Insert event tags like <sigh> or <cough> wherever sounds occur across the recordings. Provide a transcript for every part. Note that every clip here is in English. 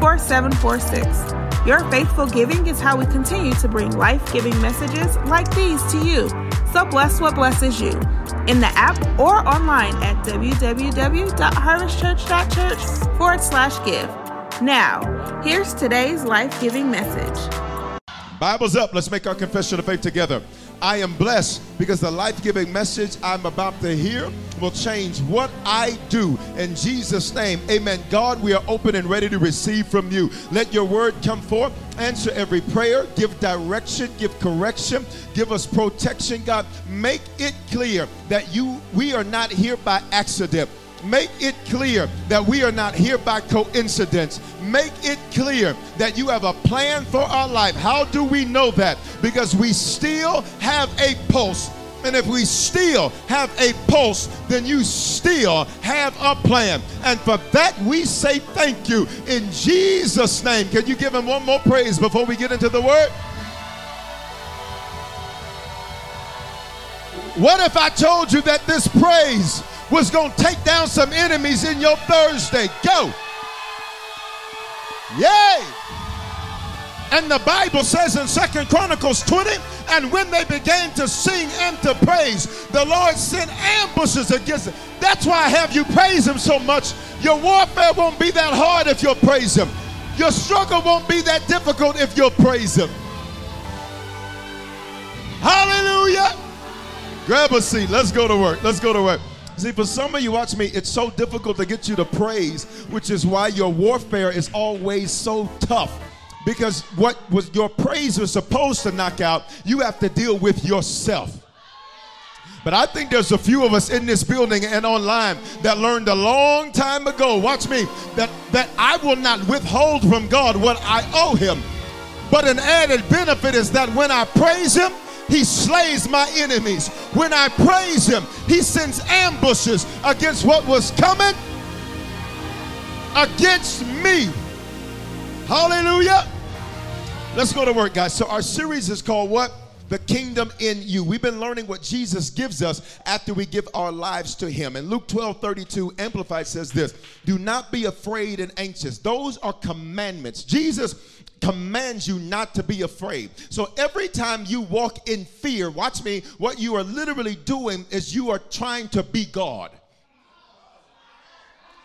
4746. Your faithful giving is how we continue to bring life giving messages like these to you. So bless what blesses you in the app or online at www.harvestchurch.church forward slash give. Now, here's today's life giving message. Bibles up. Let's make our confession of faith together. I am blessed because the life giving message I'm about to hear will change what I do. In Jesus' name, amen. God, we are open and ready to receive from you. Let your word come forth, answer every prayer, give direction, give correction, give us protection. God, make it clear that you we are not here by accident. Make it clear that we are not here by coincidence. Make it clear that you have a plan for our life. How do we know that? Because we still have a pulse. And if we still have a pulse, then you still have a plan. And for that, we say thank you in Jesus' name. Can you give him one more praise before we get into the word? What if I told you that this praise was going to take down some enemies in your Thursday. Go. Yay. And the Bible says in Second Chronicles 20, and when they began to sing and to praise, the Lord sent ambushes against them. That's why I have you praise him so much. Your warfare won't be that hard if you praise him. Your struggle won't be that difficult if you praise him. Hallelujah. Grab a seat. Let's go to work. Let's go to work. See, for some of you, watch me, it's so difficult to get you to praise, which is why your warfare is always so tough. Because what was your praise was supposed to knock out, you have to deal with yourself. But I think there's a few of us in this building and online that learned a long time ago, watch me, that, that I will not withhold from God what I owe Him. But an added benefit is that when I praise Him, he slays my enemies. When I praise him, he sends ambushes against what was coming against me. Hallelujah. Let's go to work, guys. So, our series is called What? The kingdom in you. We've been learning what Jesus gives us after we give our lives to him. And Luke 12 32 Amplified says this Do not be afraid and anxious. Those are commandments. Jesus commands you not to be afraid. So every time you walk in fear, watch me, what you are literally doing is you are trying to be God.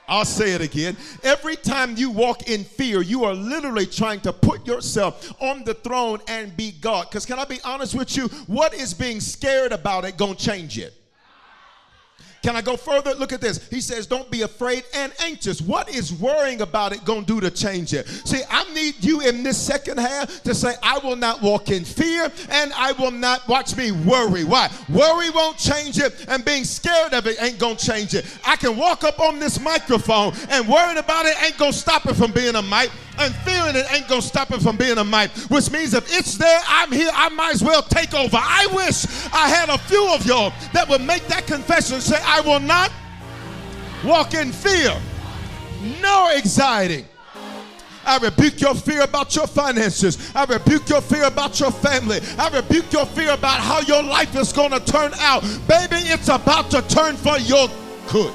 I'll say it again. Every time you walk in fear, you are literally trying to put yourself on the throne and be God. Because, can I be honest with you? What is being scared about it gonna change it? Can I go further? Look at this. He says, Don't be afraid and anxious. What is worrying about it going to do to change it? See, I need you in this second half to say, I will not walk in fear and I will not, watch me, worry. Why? Worry won't change it and being scared of it ain't going to change it. I can walk up on this microphone and worrying about it ain't going to stop it from being a mic and feeling it ain't gonna stop it from being a mic, which means if it's there, I'm here, I might as well take over. I wish I had a few of y'all that would make that confession say, I will not walk in fear, nor anxiety. I rebuke your fear about your finances. I rebuke your fear about your family. I rebuke your fear about how your life is going to turn out. Baby, it's about to turn for your good.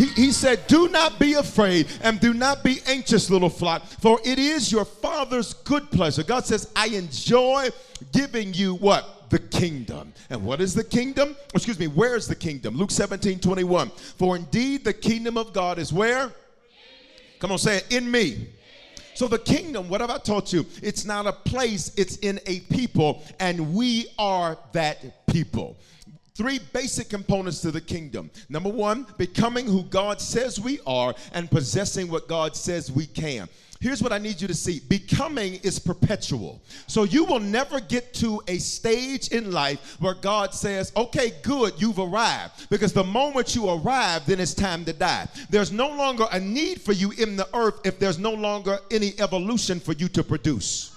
He, he said, Do not be afraid and do not be anxious, little flock, for it is your Father's good pleasure. God says, I enjoy giving you what? The kingdom. And what is the kingdom? Excuse me, where is the kingdom? Luke 17 21. For indeed the kingdom of God is where? Come on, say it, in me. So the kingdom, what have I taught you? It's not a place, it's in a people, and we are that people three basic components to the kingdom. Number one, becoming who God says we are and possessing what God says we can. Here's what I need you to see becoming is perpetual. So you will never get to a stage in life where God says, okay, good, you've arrived. Because the moment you arrive, then it's time to die. There's no longer a need for you in the earth if there's no longer any evolution for you to produce.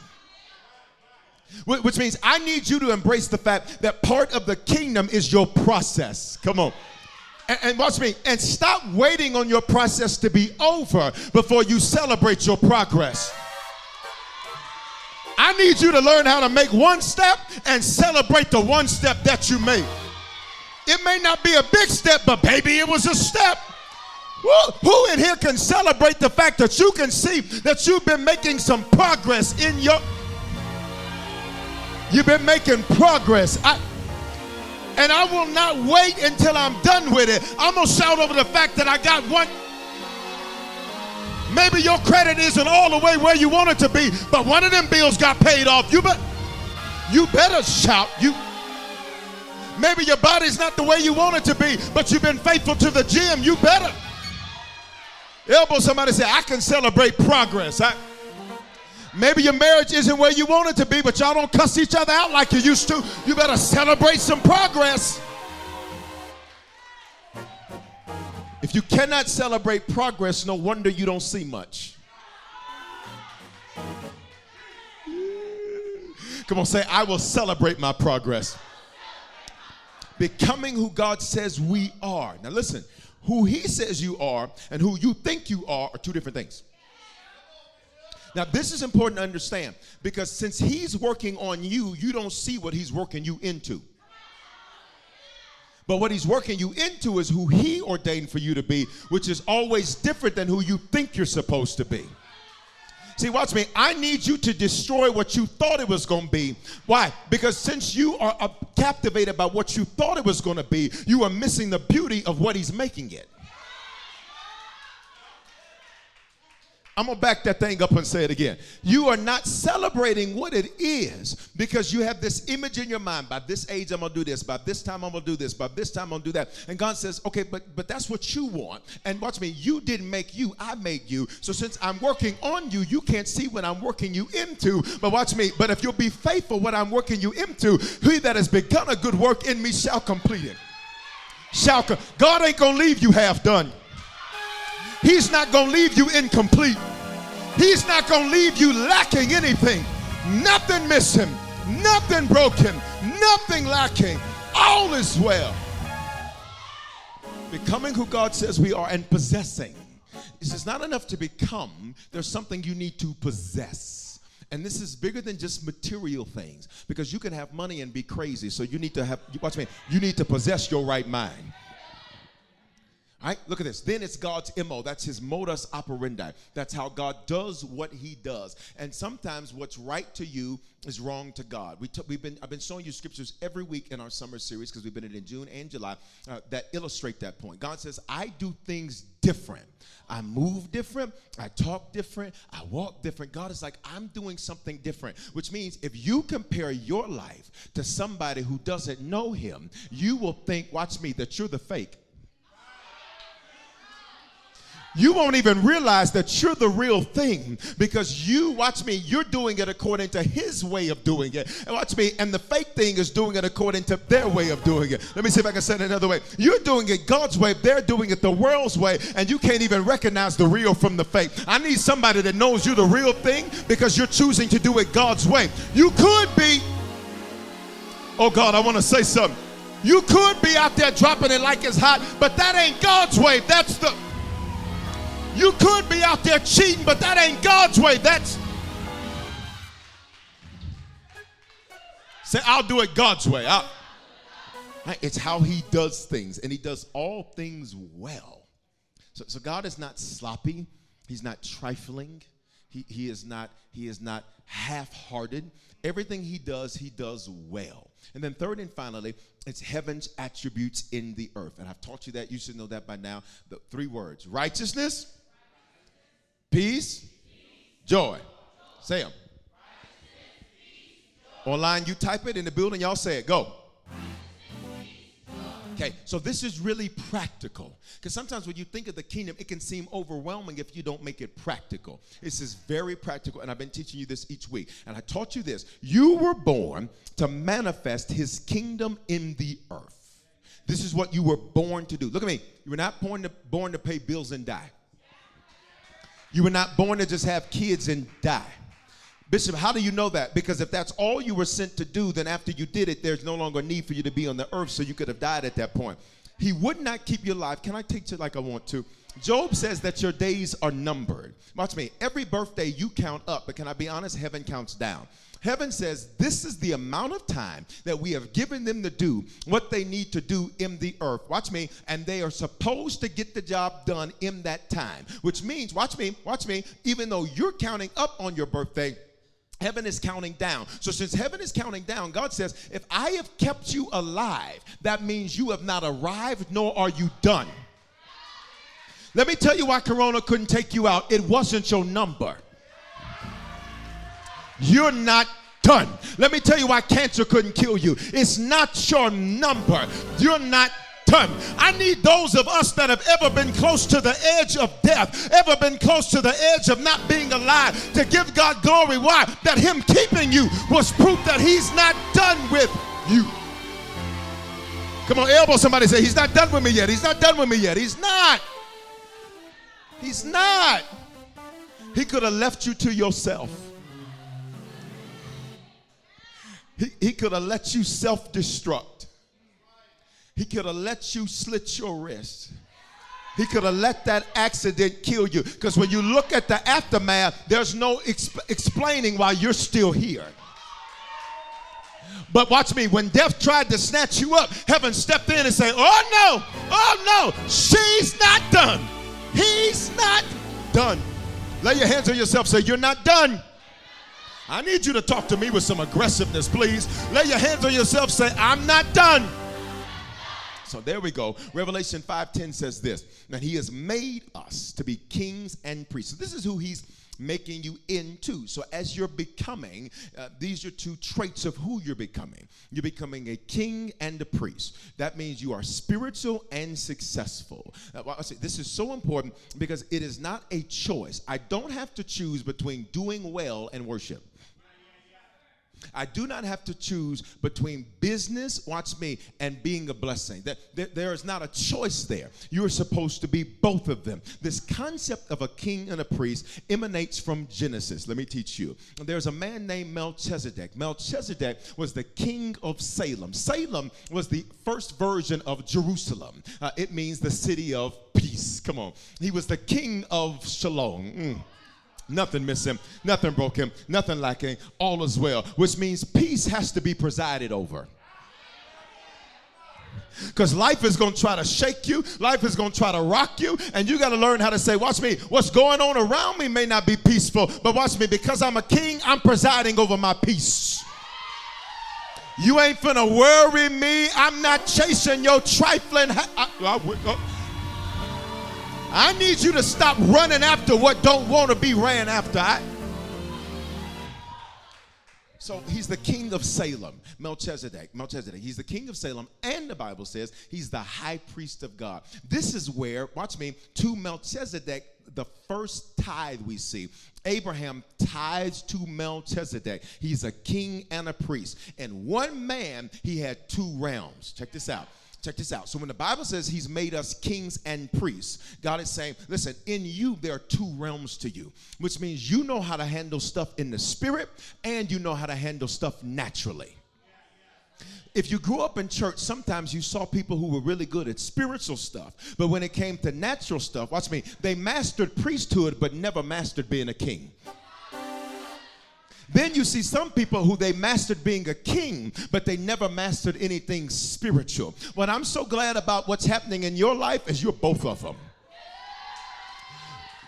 Which means I need you to embrace the fact that part of the kingdom is your process. Come on. And, and, watch me. And stop waiting on your process to be over before you celebrate your progress. I need you to learn how to make one step and celebrate the one step that you made. It may not be a big step, but baby, it was a step. Who in here can celebrate the fact that you can see that you've been making some progress in your You've been making progress. I, and I will not wait until I'm done with it. I'm going to shout over the fact that I got one. Maybe your credit isn't all the way where you want it to be, but one of them bills got paid off. You, be, you better shout. You Maybe your body's not the way you want it to be, but you've been faithful to the gym. You better. Elbow somebody say, I can celebrate progress. I, Maybe your marriage isn't where you want it to be, but y'all don't cuss each other out like you used to. You better celebrate some progress. If you cannot celebrate progress, no wonder you don't see much. Come on, say, I will celebrate my progress. Becoming who God says we are. Now, listen, who He says you are and who you think you are are two different things. Now, this is important to understand because since he's working on you, you don't see what he's working you into. But what he's working you into is who he ordained for you to be, which is always different than who you think you're supposed to be. See, watch me. I need you to destroy what you thought it was going to be. Why? Because since you are uh, captivated by what you thought it was going to be, you are missing the beauty of what he's making it. I'm gonna back that thing up and say it again. You are not celebrating what it is because you have this image in your mind. By this age, I'm gonna do this. By this time, I'm gonna do this. By this time, I'm gonna do that. And God says, okay, but but that's what you want. And watch me, you didn't make you, I made you. So since I'm working on you, you can't see what I'm working you into. But watch me, but if you'll be faithful, what I'm working you into, he that has begun a good work in me shall complete it. Shall co- God ain't gonna leave you half done. He's not going to leave you incomplete. He's not going to leave you lacking anything. Nothing missing, nothing broken, nothing lacking. All is well. Becoming who God says we are and possessing. It's not enough to become, there's something you need to possess. And this is bigger than just material things because you can have money and be crazy. So you need to have, watch me, you need to possess your right mind. Right? Look at this. Then it's God's MO. That's his modus operandi. That's how God does what he does. And sometimes what's right to you is wrong to God. We we've been, I've been showing you scriptures every week in our summer series because we've been in June and July uh, that illustrate that point. God says, I do things different. I move different. I talk different. I walk different. God is like, I'm doing something different, which means if you compare your life to somebody who doesn't know him, you will think, watch me, that you're the fake you won't even realize that you're the real thing because you, watch me, you're doing it according to his way of doing it. And watch me, and the fake thing is doing it according to their way of doing it. Let me see if I can say it another way. You're doing it God's way, they're doing it the world's way, and you can't even recognize the real from the fake. I need somebody that knows you're the real thing because you're choosing to do it God's way. You could be, oh God, I want to say something. You could be out there dropping it like it's hot, but that ain't God's way. That's the You could be out there cheating, but that ain't God's way. That's say, I'll do it God's way. I'll... It's how He does things, and He does all things well. So, so God is not sloppy. He's not trifling. He, he is not he is not half-hearted. Everything he does, he does well. And then third and finally, it's heaven's attributes in the earth. And I've taught you that. You should know that by now. The three words: righteousness, peace, joy. Say them. Online, you type it in the building, y'all say it. Go. Okay, so this is really practical. Because sometimes when you think of the kingdom, it can seem overwhelming if you don't make it practical. This is very practical, and I've been teaching you this each week. And I taught you this. You were born to manifest his kingdom in the earth. This is what you were born to do. Look at me. You were not born to, born to pay bills and die. You were not born to just have kids and die. Bishop, how do you know that? Because if that's all you were sent to do, then after you did it, there's no longer a need for you to be on the earth, so you could have died at that point. He would not keep you alive. Can I take it like I want to? Job says that your days are numbered. Watch me. Every birthday you count up, but can I be honest? Heaven counts down. Heaven says this is the amount of time that we have given them to do what they need to do in the earth. Watch me. And they are supposed to get the job done in that time, which means, watch me, watch me, even though you're counting up on your birthday, Heaven is counting down. So, since heaven is counting down, God says, if I have kept you alive, that means you have not arrived nor are you done. Let me tell you why Corona couldn't take you out. It wasn't your number. You're not done. Let me tell you why cancer couldn't kill you. It's not your number. You're not done. I need those of us that have ever been close to the edge of death, ever been close to the edge of not being alive, to give God glory. Why? That Him keeping you was proof that He's not done with you. Come on, elbow somebody say, He's not done with me yet. He's not done with me yet. He's not. He's not. He could have left you to yourself. He, he could have let you self destruct. He could have let you slit your wrist. He could have let that accident kill you. Because when you look at the aftermath, there's no exp- explaining why you're still here. But watch me, when death tried to snatch you up, heaven stepped in and said, Oh no, oh no, she's not done. He's not done. Lay your hands on yourself, say, You're not done. I need you to talk to me with some aggressiveness, please. Lay your hands on yourself, say, I'm not done. So there we go. Revelation 5:10 says this, that he has made us to be kings and priests. So this is who he's making you into. So as you're becoming, uh, these are two traits of who you're becoming. You're becoming a king and a priest. That means you are spiritual and successful. Uh, well, I say this is so important because it is not a choice. I don't have to choose between doing well and worship. I do not have to choose between business, watch me, and being a blessing. That, that there is not a choice there. You are supposed to be both of them. This concept of a king and a priest emanates from Genesis. Let me teach you. There's a man named Melchizedek. Melchizedek was the king of Salem. Salem was the first version of Jerusalem. Uh, it means the city of peace. Come on. He was the king of Shalom. Mm. Nothing missing, nothing broken, nothing lacking, all is well, which means peace has to be presided over. Because life is going to try to shake you, life is going to try to rock you, and you got to learn how to say, Watch me, what's going on around me may not be peaceful, but watch me, because I'm a king, I'm presiding over my peace. You ain't finna worry me. I'm not chasing your trifling. Ha- I, I, I, I need you to stop running after what don't want to be ran after. I, so he's the king of Salem, Melchizedek. Melchizedek. He's the king of Salem, and the Bible says he's the high priest of God. This is where, watch me, to Melchizedek, the first tithe we see. Abraham tithes to Melchizedek. He's a king and a priest. And one man, he had two realms. Check this out. Check this out. So when the Bible says he's made us kings and priests, God is saying, listen, in you there are two realms to you, which means you know how to handle stuff in the spirit and you know how to handle stuff naturally. if you grew up in church, sometimes you saw people who were really good at spiritual stuff. But when it came to natural stuff, watch me, they mastered priesthood but never mastered being a king. Then you see some people who they mastered being a king, but they never mastered anything spiritual. What I'm so glad about what's happening in your life is you're both of them.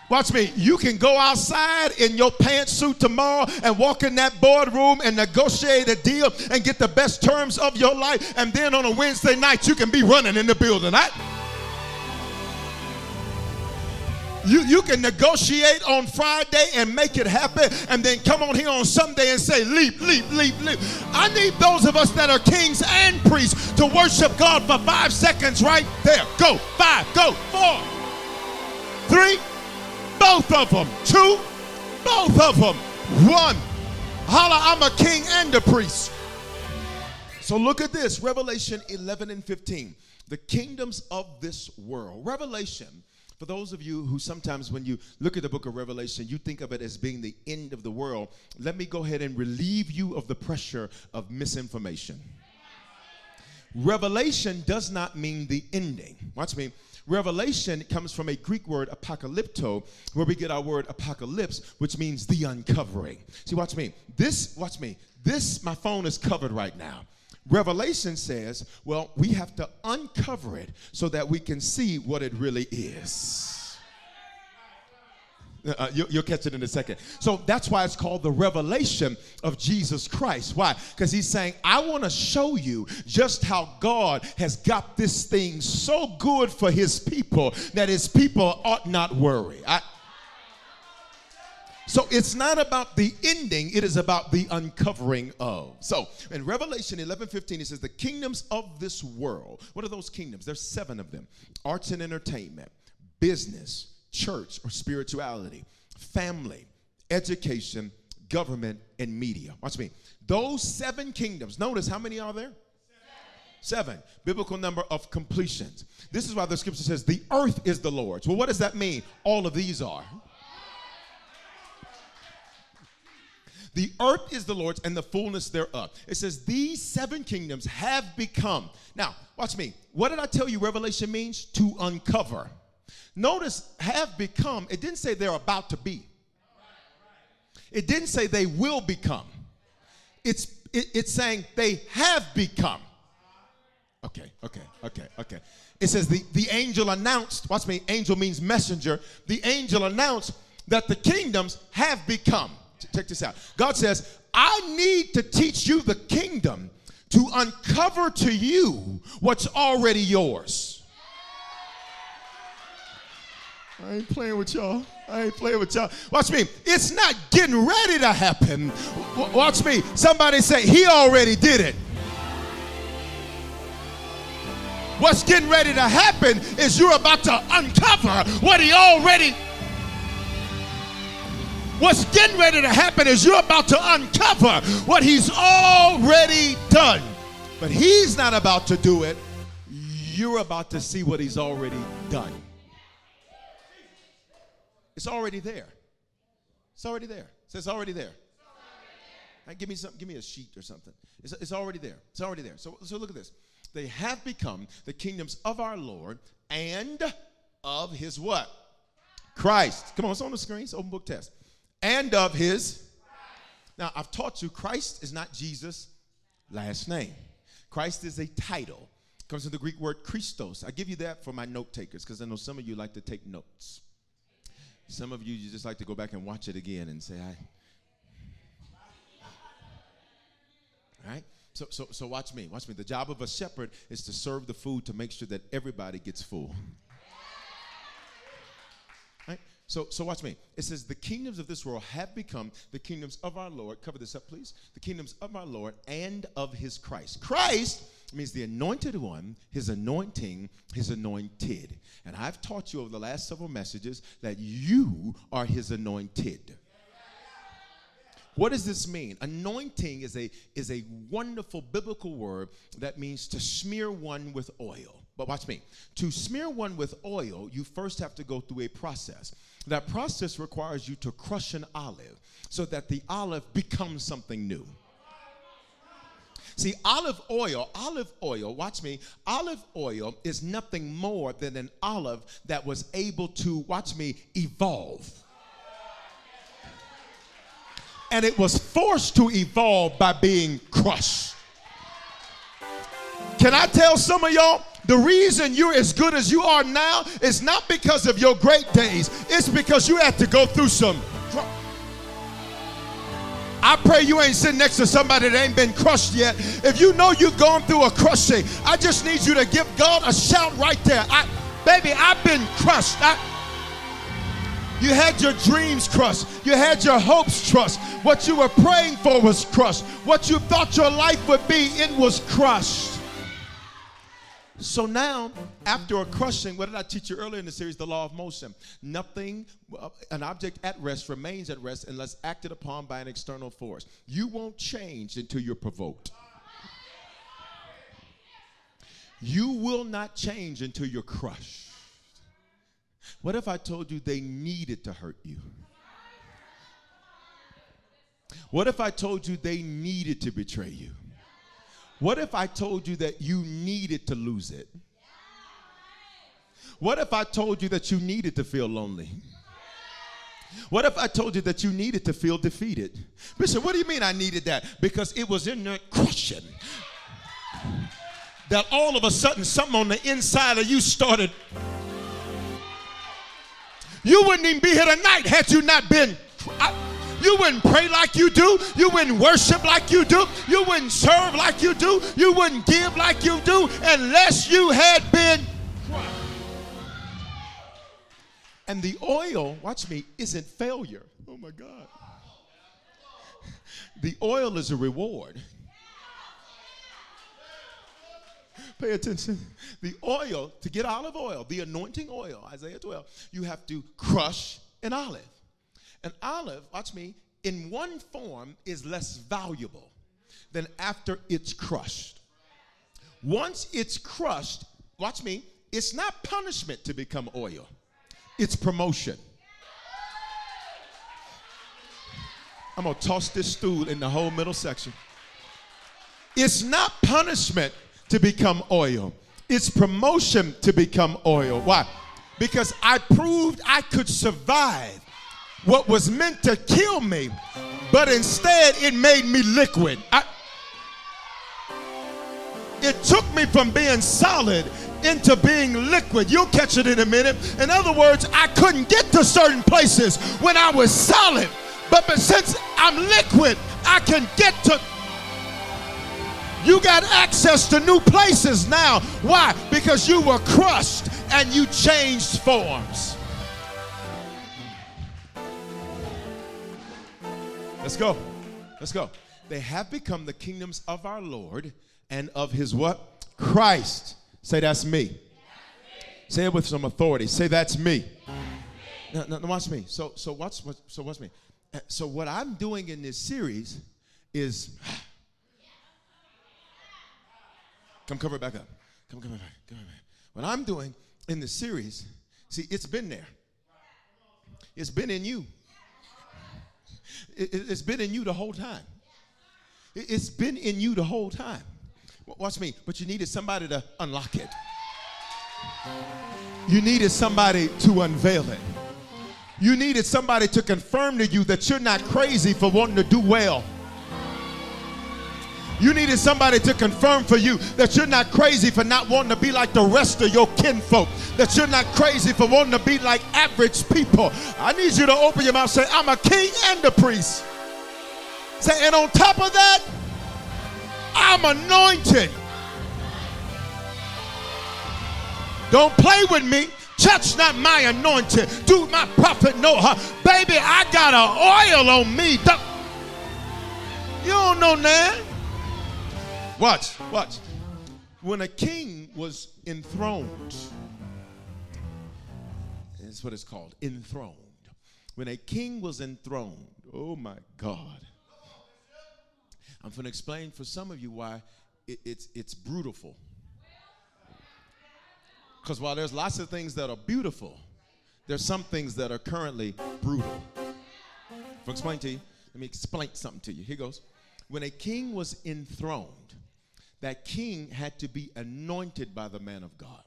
Watch me. You can go outside in your pantsuit tomorrow and walk in that boardroom and negotiate a deal and get the best terms of your life. And then on a Wednesday night, you can be running in the building. I, you, you can negotiate on Friday and make it happen, and then come on here on Sunday and say, Leap, leap, leap, leap. I need those of us that are kings and priests to worship God for five seconds right there. Go, five, go, four, three, both of them. Two, both of them. One. Holla, I'm a king and a priest. So look at this Revelation 11 and 15. The kingdoms of this world. Revelation, for those of you who sometimes, when you look at the book of Revelation, you think of it as being the end of the world, let me go ahead and relieve you of the pressure of misinformation. Revelation does not mean the ending. Watch me. Revelation comes from a Greek word, apocalypto, where we get our word apocalypse, which means the uncovering. See, watch me. This, watch me. This, my phone is covered right now. Revelation says, well, we have to uncover it so that we can see what it really is. Uh, you, will catch it in a second. So that's why it's called the revelation of Jesus Christ. Why? Because he's saying, I want to show you just how God has got this thing so good for his people that his people ought not worry. I, so it's not about the ending, it is about the uncovering of. So in Revelation 11 15, it says, The kingdoms of this world. What are those kingdoms? There's seven of them arts and entertainment, business, church or spirituality, family, education, government, and media. Watch me. Those seven kingdoms, notice how many are there? Seven. Biblical number of completions. This is why the scripture says the earth is the Lord's. Well, what does that mean? All of these are. The earth is the Lord's and the fullness thereof. It says these seven kingdoms have become. Now, watch me. What did I tell you Revelation means? To uncover. Notice have become. It didn't say they're about to be. It didn't say they will become. It's it, it's saying they have become. Okay, okay, okay, okay. It says the, the angel announced, watch me, angel means messenger. The angel announced that the kingdoms have become check this out. God says, I need to teach you the kingdom to uncover to you what's already yours. I ain't playing with y'all. I ain't playing with y'all. Watch me. It's not getting ready to happen. watch me. Somebody say, He already did it. What's getting ready to happen is you're about to uncover what He already What's getting ready to happen is you're about to uncover what he's already done. But he's not about to do it. You're about to see what he's already done. It's already there. It's already there. So it's already there. Right, give me some. Give me a sheet or something. It's, it's already there. It's already there. So, so look at this. They have become the kingdoms of our Lord and of His what? Christ. Come on, it's on the screen. It's open book test and of his. Now, I've taught you Christ is not Jesus' last name. Christ is a title. It comes from the Greek word Christos. I give you that for my note takers because I know some of you like to take notes. Some of you, you just like to go back and watch it again and say, I. Right? So, so, so watch me. Watch me. The job of a shepherd is to serve the food to make sure that everybody gets full. So, so watch me. It says, The kingdoms of this world have become the kingdoms of our Lord. Cover this up, please. The kingdoms of our Lord and of his Christ. Christ means the anointed one, his anointing, his anointed. And I've taught you over the last several messages that you are his anointed. What does this mean? Anointing is a, is a wonderful biblical word that means to smear one with oil. But watch me. To smear one with oil, you first have to go through a process. That process requires you to crush an olive so that the olive becomes something new. See, olive oil, olive oil, watch me, olive oil is nothing more than an olive that was able to, watch me, evolve. And it was forced to evolve by being crushed. Can I tell some of y'all? The reason you're as good as you are now is not because of your great days, it's because you had to go through some. I pray you ain't sitting next to somebody that ain't been crushed yet. If you know you've gone through a crushing, I just need you to give God a shout right there. I, baby, I've been crushed. I, you had your dreams crushed. You had your hopes crushed. What you were praying for was crushed. What you thought your life would be, it was crushed. So now, after a crushing, what did I teach you earlier in the series? The law of motion. Nothing, uh, an object at rest remains at rest unless acted upon by an external force. You won't change until you're provoked. You will not change until you're crushed. What if I told you they needed to hurt you? What if I told you they needed to betray you? What if I told you that you needed to lose it? What if I told you that you needed to feel lonely? What if I told you that you needed to feel defeated? Bishop, what do you mean I needed that? Because it was in that question that all of a sudden something on the inside of you started. You wouldn't even be here tonight had you not been. I, you wouldn't pray like you do. You wouldn't worship like you do. You wouldn't serve like you do. You wouldn't give like you do unless you had been. Crushed. And the oil, watch me, isn't failure. Oh my God. The oil is a reward. Pay attention. The oil, to get olive oil, the anointing oil, Isaiah 12, you have to crush an olive. An olive, watch me, in one form is less valuable than after it's crushed. Once it's crushed, watch me, it's not punishment to become oil, it's promotion. I'm gonna toss this stool in the whole middle section. It's not punishment to become oil, it's promotion to become oil. Why? Because I proved I could survive what was meant to kill me, but instead it made me liquid. I, it took me from being solid into being liquid. You'll catch it in a minute. In other words, I couldn't get to certain places when I was solid. But, but since I'm liquid, I can get to. You got access to new places now. Why? Because you were crushed and you changed forms. Let's go. Let's go. They have become the kingdoms of our Lord and of his what? Christ. Say that's me. That's me. Say it with some authority. Say that's me. That's me. Now, now, watch me. So so watch so watch me. Uh, so what I'm doing in this series is Come cover it back up. Come cover it back. Come back. What I'm doing in the series, see, it's been there. It's been in you. It, has been in you the whole time. It, it's been in you the whole time. Watch me, but you needed somebody to unlock it. You needed somebody to unveil it. You needed somebody to confirm to you that you're not crazy for wanting to do well. You needed somebody to confirm for you that you're not crazy for not wanting to be like the rest of your kinfolk, that you're not crazy for wanting to be like average people. I need you to open your mouth say, I'm a king and a priest. Say, and on top of that, I'm anointed. Don't play with me. Touch not my anointed. Do my prophet know her? Baby, I got an oil on me. You don't know that. Watch, watch. When a king was enthroned, that's what it's called enthroned. When a king was enthroned, oh my God. I'm going to explain for some of you why it, it's, it's beautiful. Because while there's lots of things that are beautiful, there's some things that are currently brutal. For explain to you, let me explain something to you. Here goes. When a king was enthroned, that king had to be anointed by the man of God.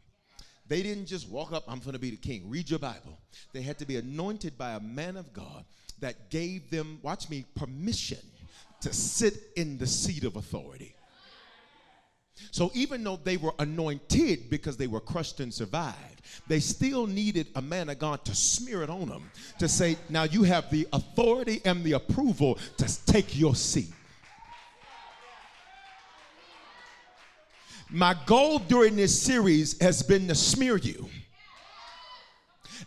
They didn't just walk up, I'm going to be the king. Read your Bible. They had to be anointed by a man of God that gave them, watch me, permission to sit in the seat of authority. So even though they were anointed because they were crushed and survived, they still needed a man of God to smear it on them to say, now you have the authority and the approval to take your seat. My goal during this series has been to smear you.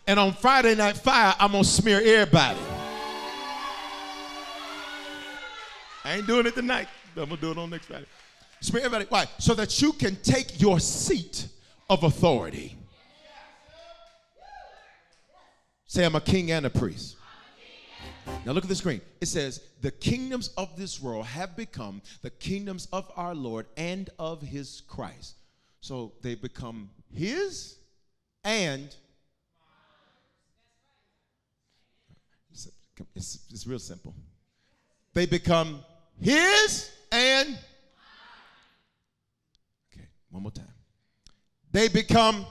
And on Friday Night Fire, I'm going to smear everybody. I ain't doing it tonight. I'm going to do it on next Friday. Smear everybody. Why? So that you can take your seat of authority. Say, I'm a king and a priest. Now look at the screen. It says, The kingdoms of this world have become the kingdoms of our Lord and of his Christ. So they become his and. It's, it's, real simple. They become his and. Okay, one more time. They become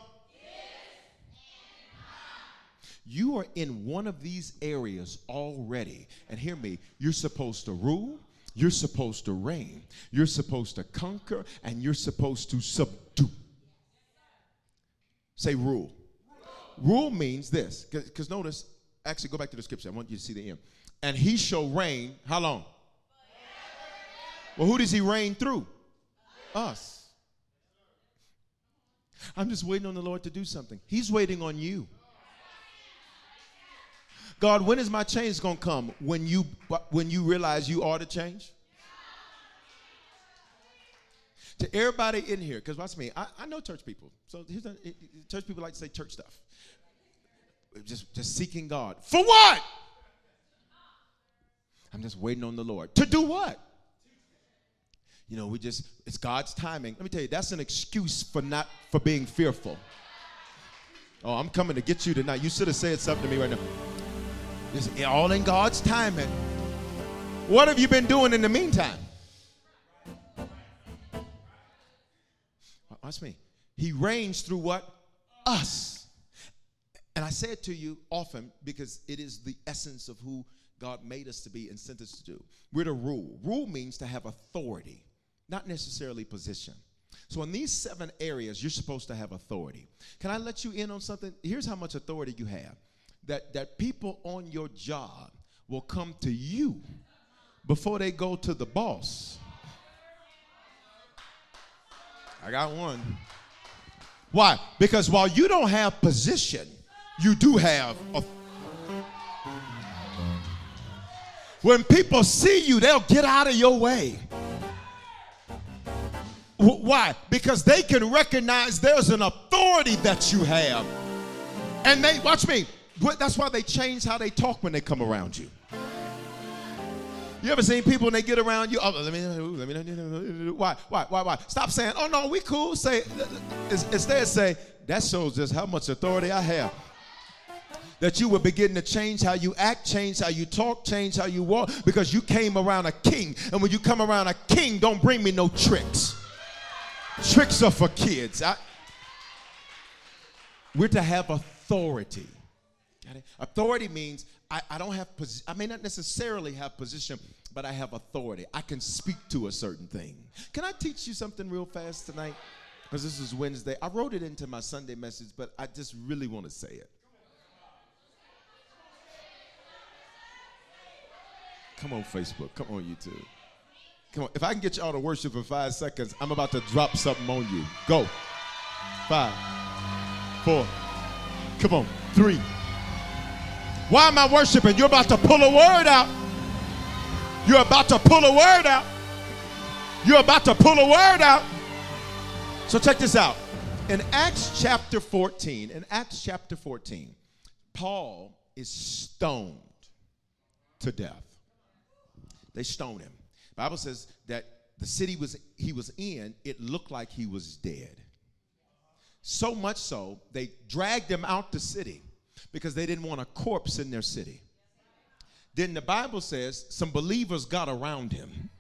You are in one of these areas already. And hear me, you're supposed to rule, you're supposed to reign, you're supposed to conquer, and you're supposed to subdue. Say rule. Rule means this, because notice, actually go back to the scripture. I want you to see the end. And he shall reign, how long? Well, who does he reign through? Us. I'm just waiting on the Lord to do something. He's waiting on you. God, when is my change going to come? When you when you realize you are the change? To everybody in here, because watch me, I, I know church people. So here's a, church people like to say church stuff. Just, just seeking God. For what? I'm just waiting on the Lord. To do what? You know, we just, it's God's timing. Let me tell you, that's an excuse for not, for being fearful. Oh, I'm coming to get you tonight. You should have said something to me right now. It's all in God's timing. What have you been doing in the meantime? Watch me. He reigns through what? Us. And I say it to you often because it is the essence of who God made us to be and sent us to do. We're to rule. Rule means to have authority, not necessarily position. So, in these seven areas, you're supposed to have authority. Can I let you in on something? Here's how much authority you have that, that people on your job will come to you before they go to the boss. I got one. Why? Because while you don't have position, you do have a when people see you, they'll get out of your way. Why? Because they can recognize there's an authority that you have. And they, watch me, that's why they change how they talk when they come around you. You ever seen people when they get around you? Oh, let me, let me, why, why, why, why? Stop saying, oh no, we cool. Say, instead say, that shows just how much authority I have. That you will begin to change how you act, change how you talk, change how you walk, because you came around a king. And when you come around a king, don't bring me no tricks. Tricks are for kids. I, we're to have authority. Authority means I, I don't have, I may not necessarily have position, but I have authority. I can speak to a certain thing. Can I teach you something real fast tonight? Because this is Wednesday. I wrote it into my Sunday message, but I just really want to say it. Come on, Facebook. Come on, YouTube. Come on. If I can get y'all to worship for five seconds, I'm about to drop something on you. Go. Five, four, come on, three. Why am I worshiping? You're about to pull a word out. You're about to pull a word out. You're about to pull a word out. So check this out. In Acts chapter 14, in Acts chapter 14, Paul is stoned to death. They stone him. Bible says that the city was he was in, it looked like he was dead. So much so, they dragged him out the city because they didn't want a corpse in their city. Then the Bible says some believers got around him.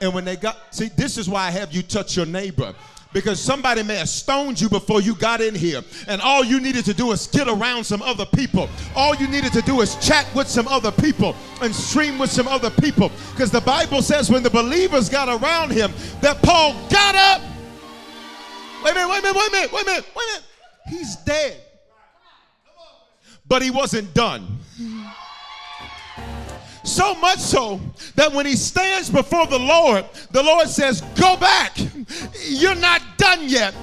And when they got, see, this is why I have you touch your neighbor. Because somebody may have stoned you before you got in here. And all you needed to do is get around some other people. All you needed to do is chat with some other people and stream with some other people. Because the Bible says when the believers got around him, that Paul got up. Wait a minute, wait a minute, wait a minute, wait a minute, wait a minute. He's dead. But he wasn't done. So much so that when he stands before the Lord, the Lord says, Go back. You're not done yet.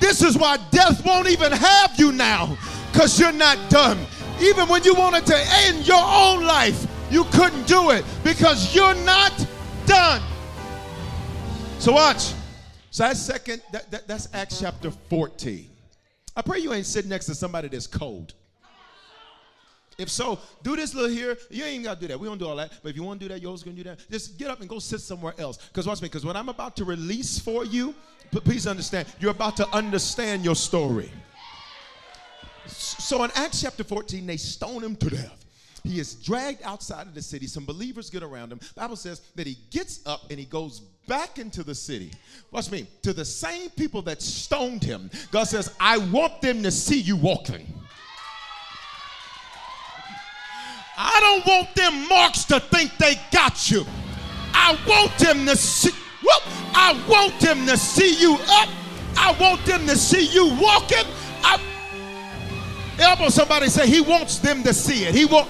This is why death won't even have you now, because you're not done. Even when you wanted to end your own life, you couldn't do it because you're not done. So watch. So that's second, that, that, that's Acts chapter 14. I pray you ain't sitting next to somebody that's cold. If so, do this little here. You ain't even got to do that. We don't do all that. But if you want to do that, you're always going to do that. Just get up and go sit somewhere else. Because watch me. Because what I'm about to release for you, please understand, you're about to understand your story. So in Acts chapter 14, they stone him to death. He is dragged outside of the city. Some believers get around him. Bible says that he gets up and he goes back into the city. Watch me. To the same people that stoned him. God says, I want them to see you walking. I don't want them marks to think they got you. I want them to see. Whoop, I want them to see you up. I want them to see you walking. I, elbow somebody say he wants them to see it. He want.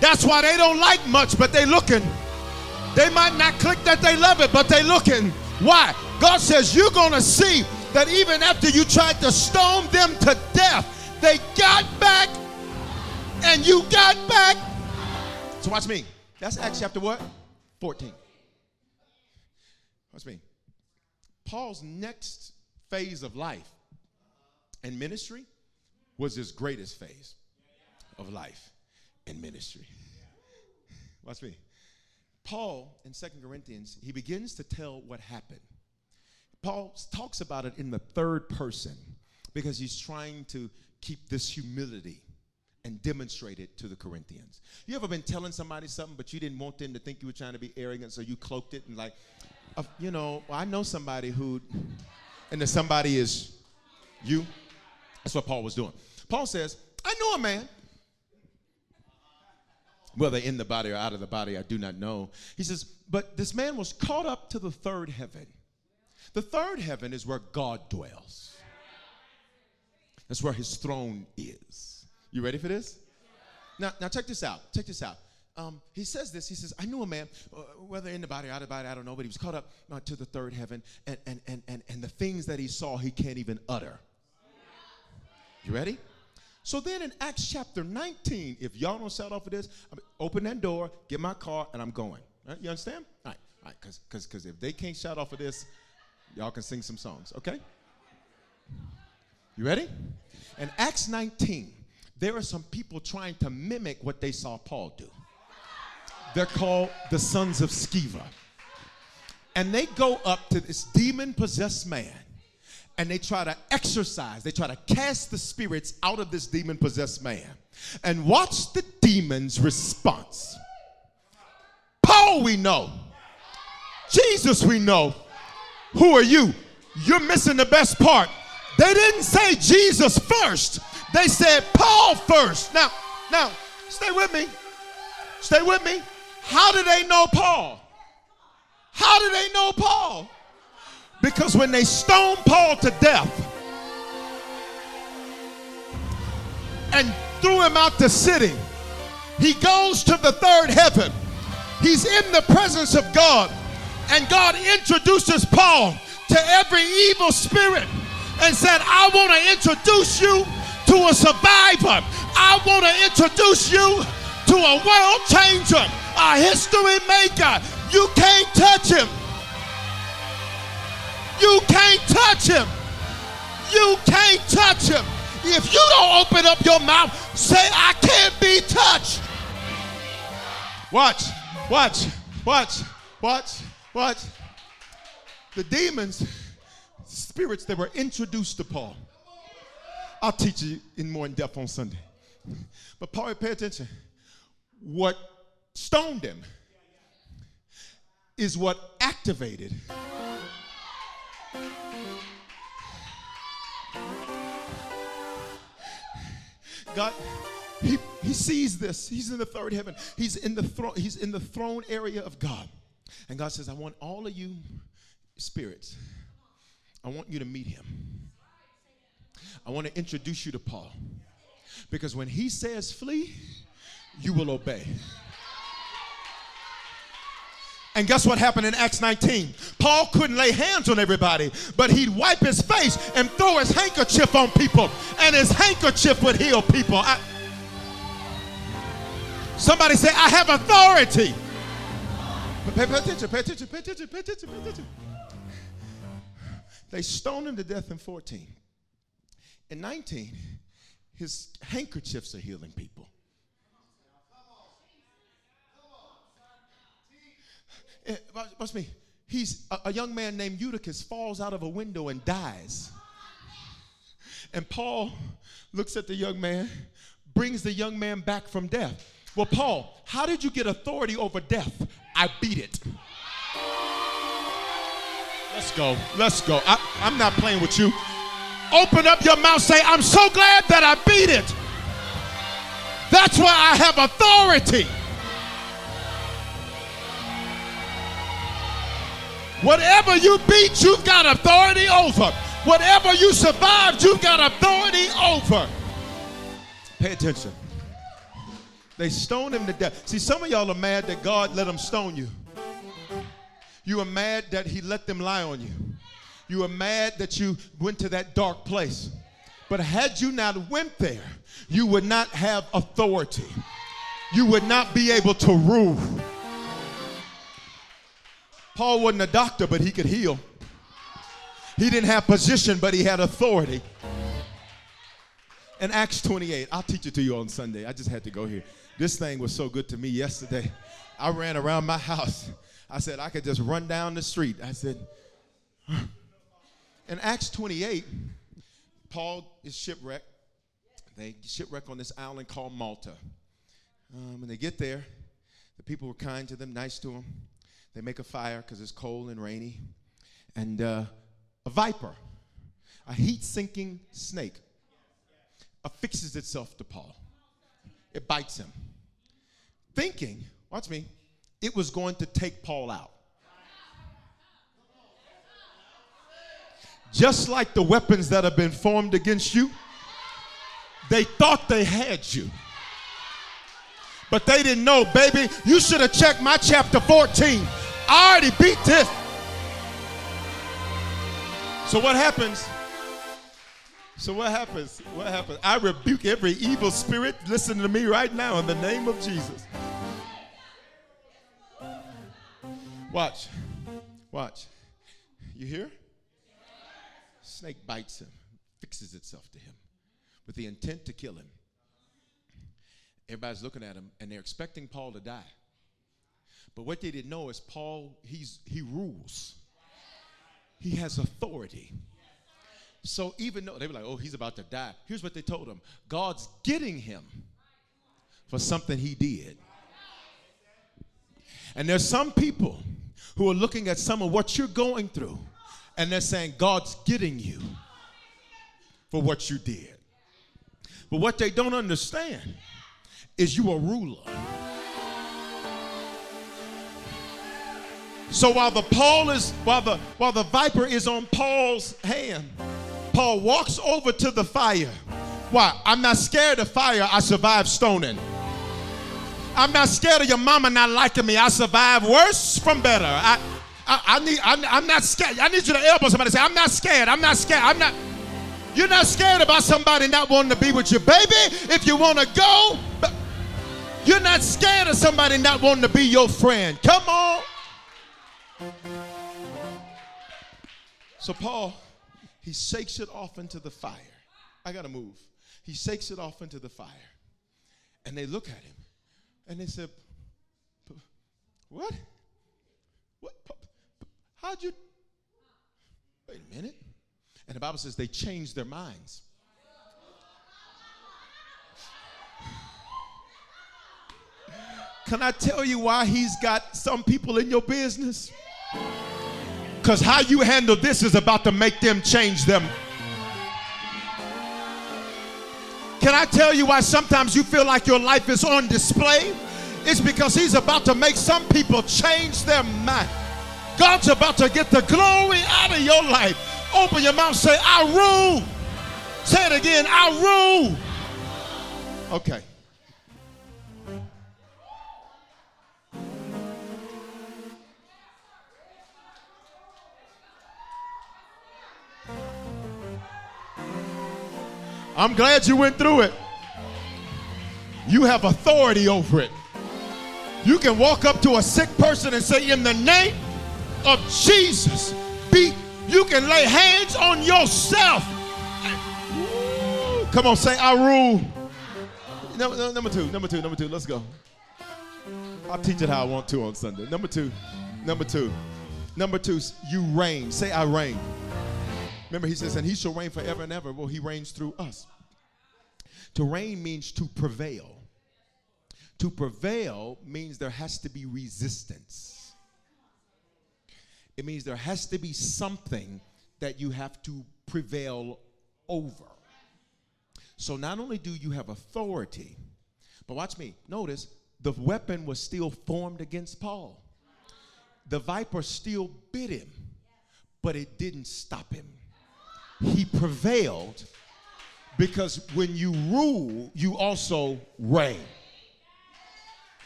That's why they don't like much, but they looking. They might not click that they love it, but they looking. Why? God says you're gonna see that even after you tried to stone them to death, they got back and you got back. So watch me. That's Acts chapter what? 14. Watch me. Paul's next phase of life and ministry was his greatest phase of life and ministry. Watch me. Paul in Second Corinthians, he begins to tell what happened. Paul talks about it in the third person because he's trying to keep this humility and demonstrate it to the Corinthians. You ever been telling somebody something, but you didn't want them to think you were trying to be arrogant, so you cloaked it and like, uh, you know, I know somebody who, and the somebody is you. That's what Paul was doing. Paul says, I know a man. Whether in the body or out of the body, I do not know. He says, but this man was caught up to the third heaven. The third heaven is where God dwells. That's where his throne is. You ready for this? Now, now check this out. Check this out. Um, he says this. He says, I knew a man, uh, whether in the body or out of the body, I don't know, but he was caught up uh, to the third heaven, and, and, and, and, and the things that he saw, he can't even utter. You ready? So then in Acts chapter 19, if y'all don't shout off of this, I open that door, get my car, and I'm going. Right? You understand? All right, all right, because if they can't shout off of this, y'all can sing some songs, okay? You ready? In Acts 19, there are some people trying to mimic what they saw Paul do. They're called the sons of Sceva. And they go up to this demon possessed man and they try to exorcise, they try to cast the spirits out of this demon possessed man. And watch the demon's response. Paul, we know. Jesus, we know. Who are you? You're missing the best part. They didn't say Jesus first. They said Paul first. Now, now, stay with me. Stay with me. How do they know Paul? How do they know Paul? Because when they stoned Paul to death and threw him out the city, he goes to the third heaven. He's in the presence of God, and God introduces Paul to every evil spirit and said, I want to introduce you to a survivor. I want to introduce you to a world changer, a history maker. You can't touch him. You can't touch him. You can't touch him. If you don't open up your mouth, say, I can't be touched. Watch, watch, watch, watch, watch. The demons spirits that were introduced to Paul. I'll teach you in more in depth on Sunday. <laughs> But Paul, pay attention. What stoned him is what activated God, he, he sees this. He's in the third heaven. He's in the throne. He's in the throne area of God. And God says, I want all of you spirits. I want you to meet him. I want to introduce you to Paul. Because when he says flee, you will obey. And guess what happened in Acts 19? Paul couldn't lay hands on everybody, but he'd wipe his face and throw his handkerchief on people, and his handkerchief would heal people. I, somebody say, I have authority. Pay, pay attention, pay attention, pay attention, pay attention, pay attention. They stoned him to death in 14. In 19, his handkerchiefs are healing people. Eh, watch me. He's a, a young man named Eutychus falls out of a window and dies. And Paul looks at the young man, brings the young man back from death. Well, Paul, how did you get authority over death? I beat it. Let's go. Let's go. I, am not playing with you. Open up your mouth, say, I'm so glad that I beat it. That's why I have authority. Whatever you beat, you've got authority over. Whatever you survived, you've got authority over. Pay attention. They stoned him to death. See, some of y'all are mad that God let them stone you. You are mad that he let them lie on you. You are mad that you went to that dark place. But had you not went there, you would not have authority. You would not be able to rule. Paul wasn't a doctor, but he could heal. He didn't have position, but he had authority. In Acts 28, I'll teach it to you on Sunday. I just had to go here. This thing was so good to me yesterday. I ran around my house. I said, I could just run down the street. I said, in Acts 28, Paul is shipwrecked. They shipwreck on this island called Malta. Um, when they get there, the people were kind to them, nice to them. They make a fire because it's cold and rainy. And uh, a viper, a heat sinking snake, affixes itself to Paul. It bites him. Thinking, watch me, it was going to take Paul out. Just like the weapons that have been formed against you, they thought they had you. But they didn't know, baby. You should have checked my chapter 14. I already beat this. So what happens? So what happens? What happens? I rebuke every evil spirit. Listen to me right now in the name of Jesus. Watch. Watch. You hear? Snake bites him, fixes itself to him with the intent to kill him. Everybody's looking at him and they're expecting Paul to die. But what they didn't know is Paul, he's, he rules, he has authority. So even though they were like, oh, he's about to die, here's what they told him God's getting him for something he did. And there's some people who are looking at some of what you're going through and they're saying, God's getting you for what you did. But what they don't understand is you a ruler. So while the Paul is while the while the viper is on Paul's hand, Paul walks over to the fire. Why? I'm not scared of fire. I survived stoning. I'm not scared of your mama not liking me. I survived worse from better. I, I, I need. I'm, I'm not scared. I need you to elbow somebody. Say, I'm not scared. I'm not scared. I'm not. You're not scared about somebody not wanting to be with you, baby. If you want to go, you're not scared of somebody not wanting to be your friend. Come on. So Paul, he shakes it off into the fire. I got to move. He shakes it off into the fire. And they look at him and they said, What? What? How'd you? Wait a minute. And the Bible says they changed their minds. <sighs> Can I tell you why he's got some people in your business? Because how you handle this is about to make them change them. Can I tell you why sometimes you feel like your life is on display? It's because he's about to make some people change their mind. God's about to get the glory out of your life. Open your mouth, say, I rule. Say it again, I rule. Okay. I'm glad you went through it. You have authority over it. You can walk up to a sick person and say, In the name of Jesus, be you can lay hands on yourself. Come on, say, I rule. Number, number two, number two, number two, let's go. I'll teach it how I want to on Sunday. Number two, number two, number two, you reign. Say, I reign. Remember, he says, and he shall reign forever and ever. Well, he reigns through us. To reign means to prevail. To prevail means there has to be resistance. It means there has to be something that you have to prevail over. So not only do you have authority, but watch me. Notice the weapon was still formed against Paul. The viper still bit him, but it didn't stop him. He prevailed because when you rule, you also reign.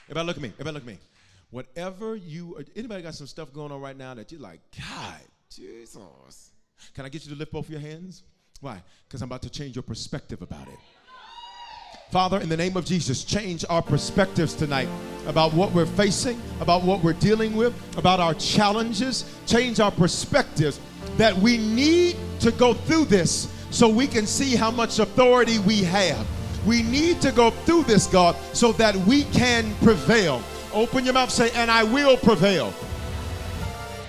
Everybody look at me. Everybody look at me. Whatever you, anybody got some stuff going on right now that you're like, God, Jesus. Can I get you to lift both your hands? Why? Because I'm about to change your perspective about it. Father, in the name of Jesus, change our perspectives tonight about what we're facing, about what we're dealing with, about our challenges. Change our perspectives that we need to go through this so we can see how much authority we have. We need to go through this, God, so that we can prevail. Open your mouth, say, and I will prevail.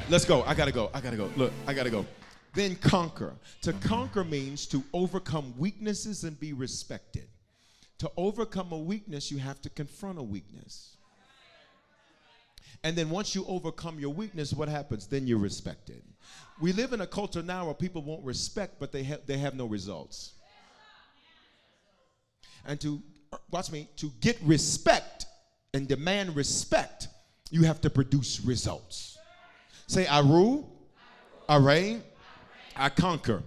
Let's go. I gotta go. I gotta go. Look, I gotta go. Then conquer. To conquer means to overcome weaknesses and be respected. To overcome a weakness, you have to confront a weakness. And then once you overcome your weakness, what happens? Then you're respected. We live in a culture now where people won't respect, but they have they have no results. And to uh, watch me, to get respect and demand respect, you have to produce results. Say, I rule, I reign, I conquer.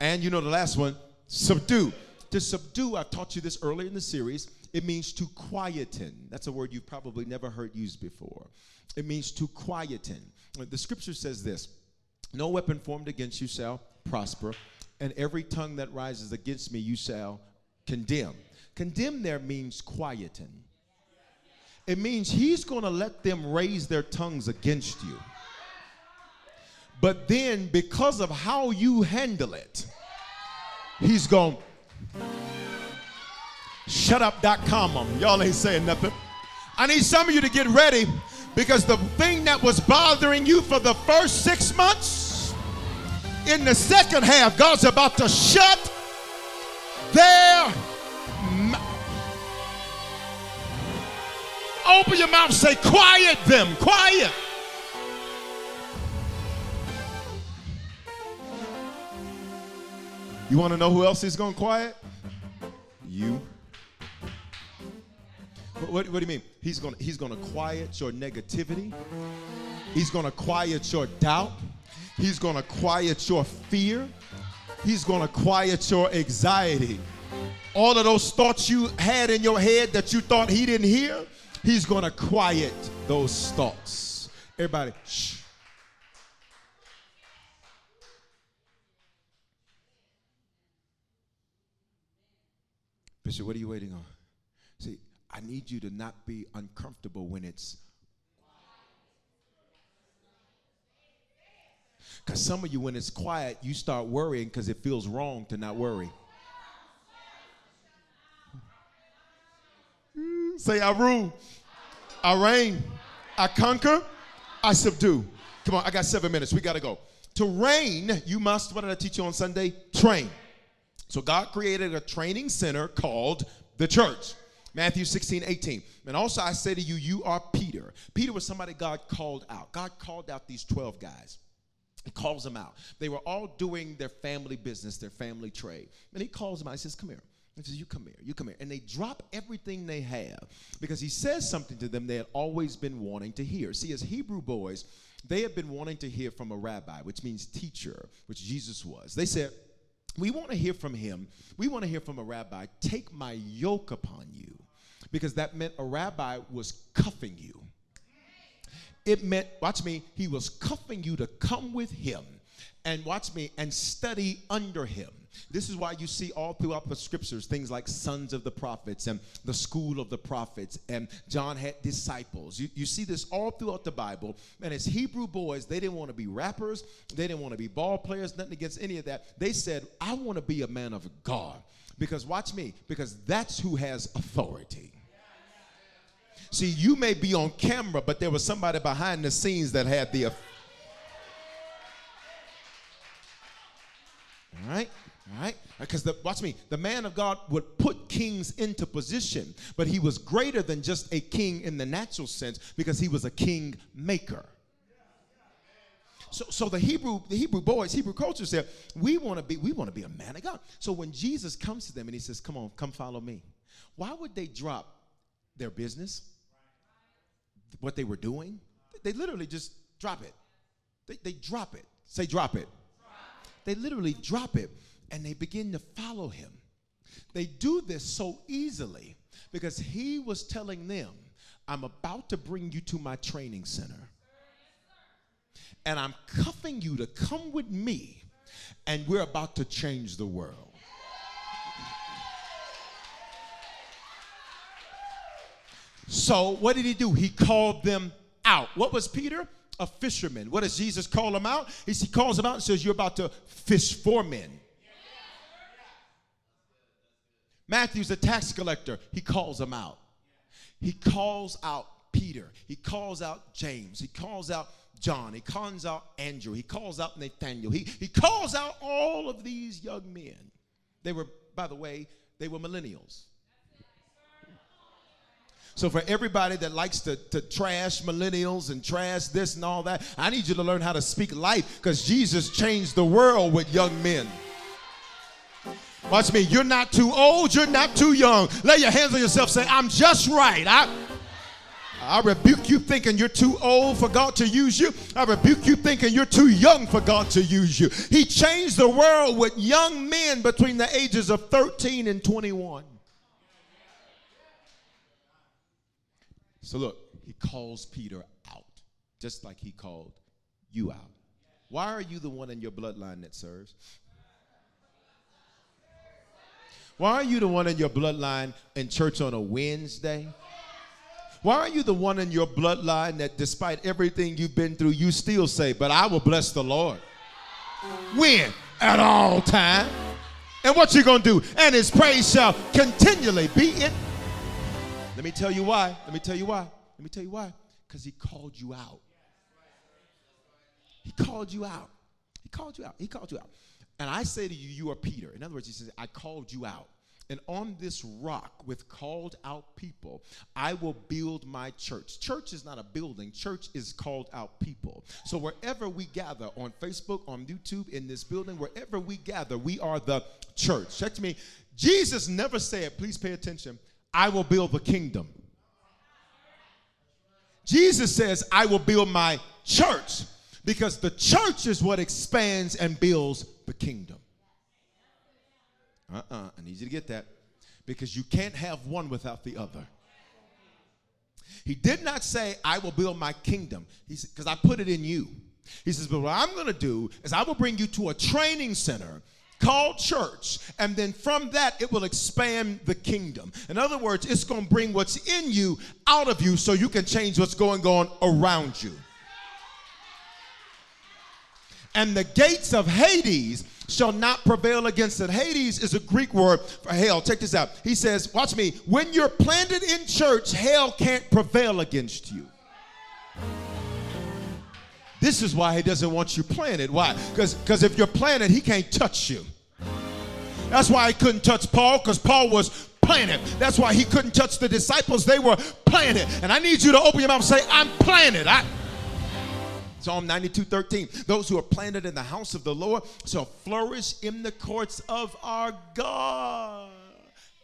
And you know the last one, subdue. To subdue, I taught you this earlier in the series. It means to quieten. That's a word you've probably never heard used before. It means to quieten. The scripture says this No weapon formed against you shall prosper, and every tongue that rises against me you shall condemn. Condemn there means quieten. It means he's going to let them raise their tongues against you. But then, because of how you handle it, he's going, shutup.com. Um. Y'all ain't saying nothing. I need some of you to get ready because the thing that was bothering you for the first six months, in the second half, God's about to shut their mouth. Open your mouth, say, quiet them, quiet. You want to know who else is going quiet? You. What, what, do you mean? He's gonna he's to quiet your negativity. He's to quiet your doubt. He's to quiet your fear. He's to quiet your anxiety. All of those thoughts you had in your head that you thought he didn't hear, he's to quiet those thoughts. Everybody, shh. Bishop, what are you waiting on? I need you to not be uncomfortable when it's. Because some of you, when it's quiet, you start worrying because it feels wrong to not worry. Say, I rule, I reign, I conquer, I subdue. Come on, I got seven minutes. We got to go. To reign, you must, what did I teach you on Sunday? Train. So God created a training center called the church. Matthew 16, 18. And also I say to you, you are Peter. Peter was somebody God called out. God called out these 12 guys. He calls them out. They were all doing their family business, their family trade. And he calls them out. He says, Come here. He says, You come here, you come here. And they drop everything they have because he says something to them they had always been wanting to hear. See, as Hebrew boys, they had been wanting to hear from a rabbi, which means teacher, which Jesus was. They said, We want to hear from him. We want to hear from a rabbi. Take my yoke upon you because that meant a rabbi was cuffing you. It meant, watch me, he was cuffing you to come with him and watch me and study under him. This is why you see all throughout the scriptures things like sons of the prophets and the school of the prophets, and John had disciples. You, you see this all throughout the Bible. And as Hebrew boys, they didn't want to be rappers, they didn't want to be ball players, nothing against any of that. They said, I want to be a man of God. Because watch me, because that's who has authority. See, you may be on camera, but there was somebody behind the scenes that had the. All right? All right? Because the, watch me, the man of God would put kings into position, but he was greater than just a king in the natural sense because he was a king maker. So, so the Hebrew, the Hebrew boys, Hebrew culture said, we want to be, we want to be a man of God. So when Jesus comes to them and he says, Come on, come follow me, why would they drop their business? What they were doing? They literally just drop it. They, they drop it. Say drop it. They literally drop it and they begin to follow him. They do this so easily because he was telling them, I'm about to bring you to my training center. And I'm cuffing you to come with me, and we're about to change the world. So, what did he do? He called them out. What was Peter? A fisherman. What does Jesus call him out? He calls him out and says, You're about to fish for men. Matthew's a tax collector. He calls him out. He calls out Peter. He calls out James. He calls out John. He calls out Andrew. He calls out Nathaniel. He, he calls out all of these young men. They were, by the way, they were millennials. So, for everybody that likes to, to trash millennials and trash this and all that, I need you to learn how to speak life because Jesus changed the world with young men. Watch me. You're not too old. You're not too young. Lay your hands on yourself. Say, I'm just right. I, I rebuke you thinking you're too old for God to use you. I rebuke you thinking you're too young for God to use you. He changed the world with young men between the ages of 13 and 21. So look, he calls Peter out, just like he called you out. Why are you the one in your bloodline that serves? Why are you the one in your bloodline in church on a Wednesday? Why are you the one in your bloodline that despite everything you've been through, you still say, But I will bless the Lord? When? At all time. And what you gonna do? And his praise shall continually be in. Me tell you why. Let me tell you why. Let me tell you why. Because he called you out. He called you out. He called you out. He called you out. And I say to you, you are Peter. In other words, he says, I called you out. And on this rock with called out people, I will build my church. Church is not a building, church is called out people. So wherever we gather on Facebook, on YouTube, in this building, wherever we gather, we are the church. Check to me. Jesus never said, please pay attention, I will build the kingdom. Jesus says, I will build my church because the church is what expands and builds the kingdom. Uh uh I need you to get that. Because you can't have one without the other. He did not say, I will build my kingdom. Because I put it in you. He says, but what I'm going to do is I will bring you to a training center called church, and then from that, it will expand the kingdom. In other words, it's going to bring what's in you out of you so you can change what's going on around you and the gates of Hades shall not prevail against it. Hades is a Greek word for hell. Check this out. He says, Watch me. When you're planted in church, hell can't prevail against you. This is why he doesn't want you planted. Why? Because if you're planted, he can't touch you. That's why he couldn't touch Paul, because Paul was planted. That's why he couldn't touch the disciples. They were planted. And I need you to open your mouth and say, I'm planted. I, Psalm 92 13. Those who are planted in the house of the Lord shall flourish in the courts of our God.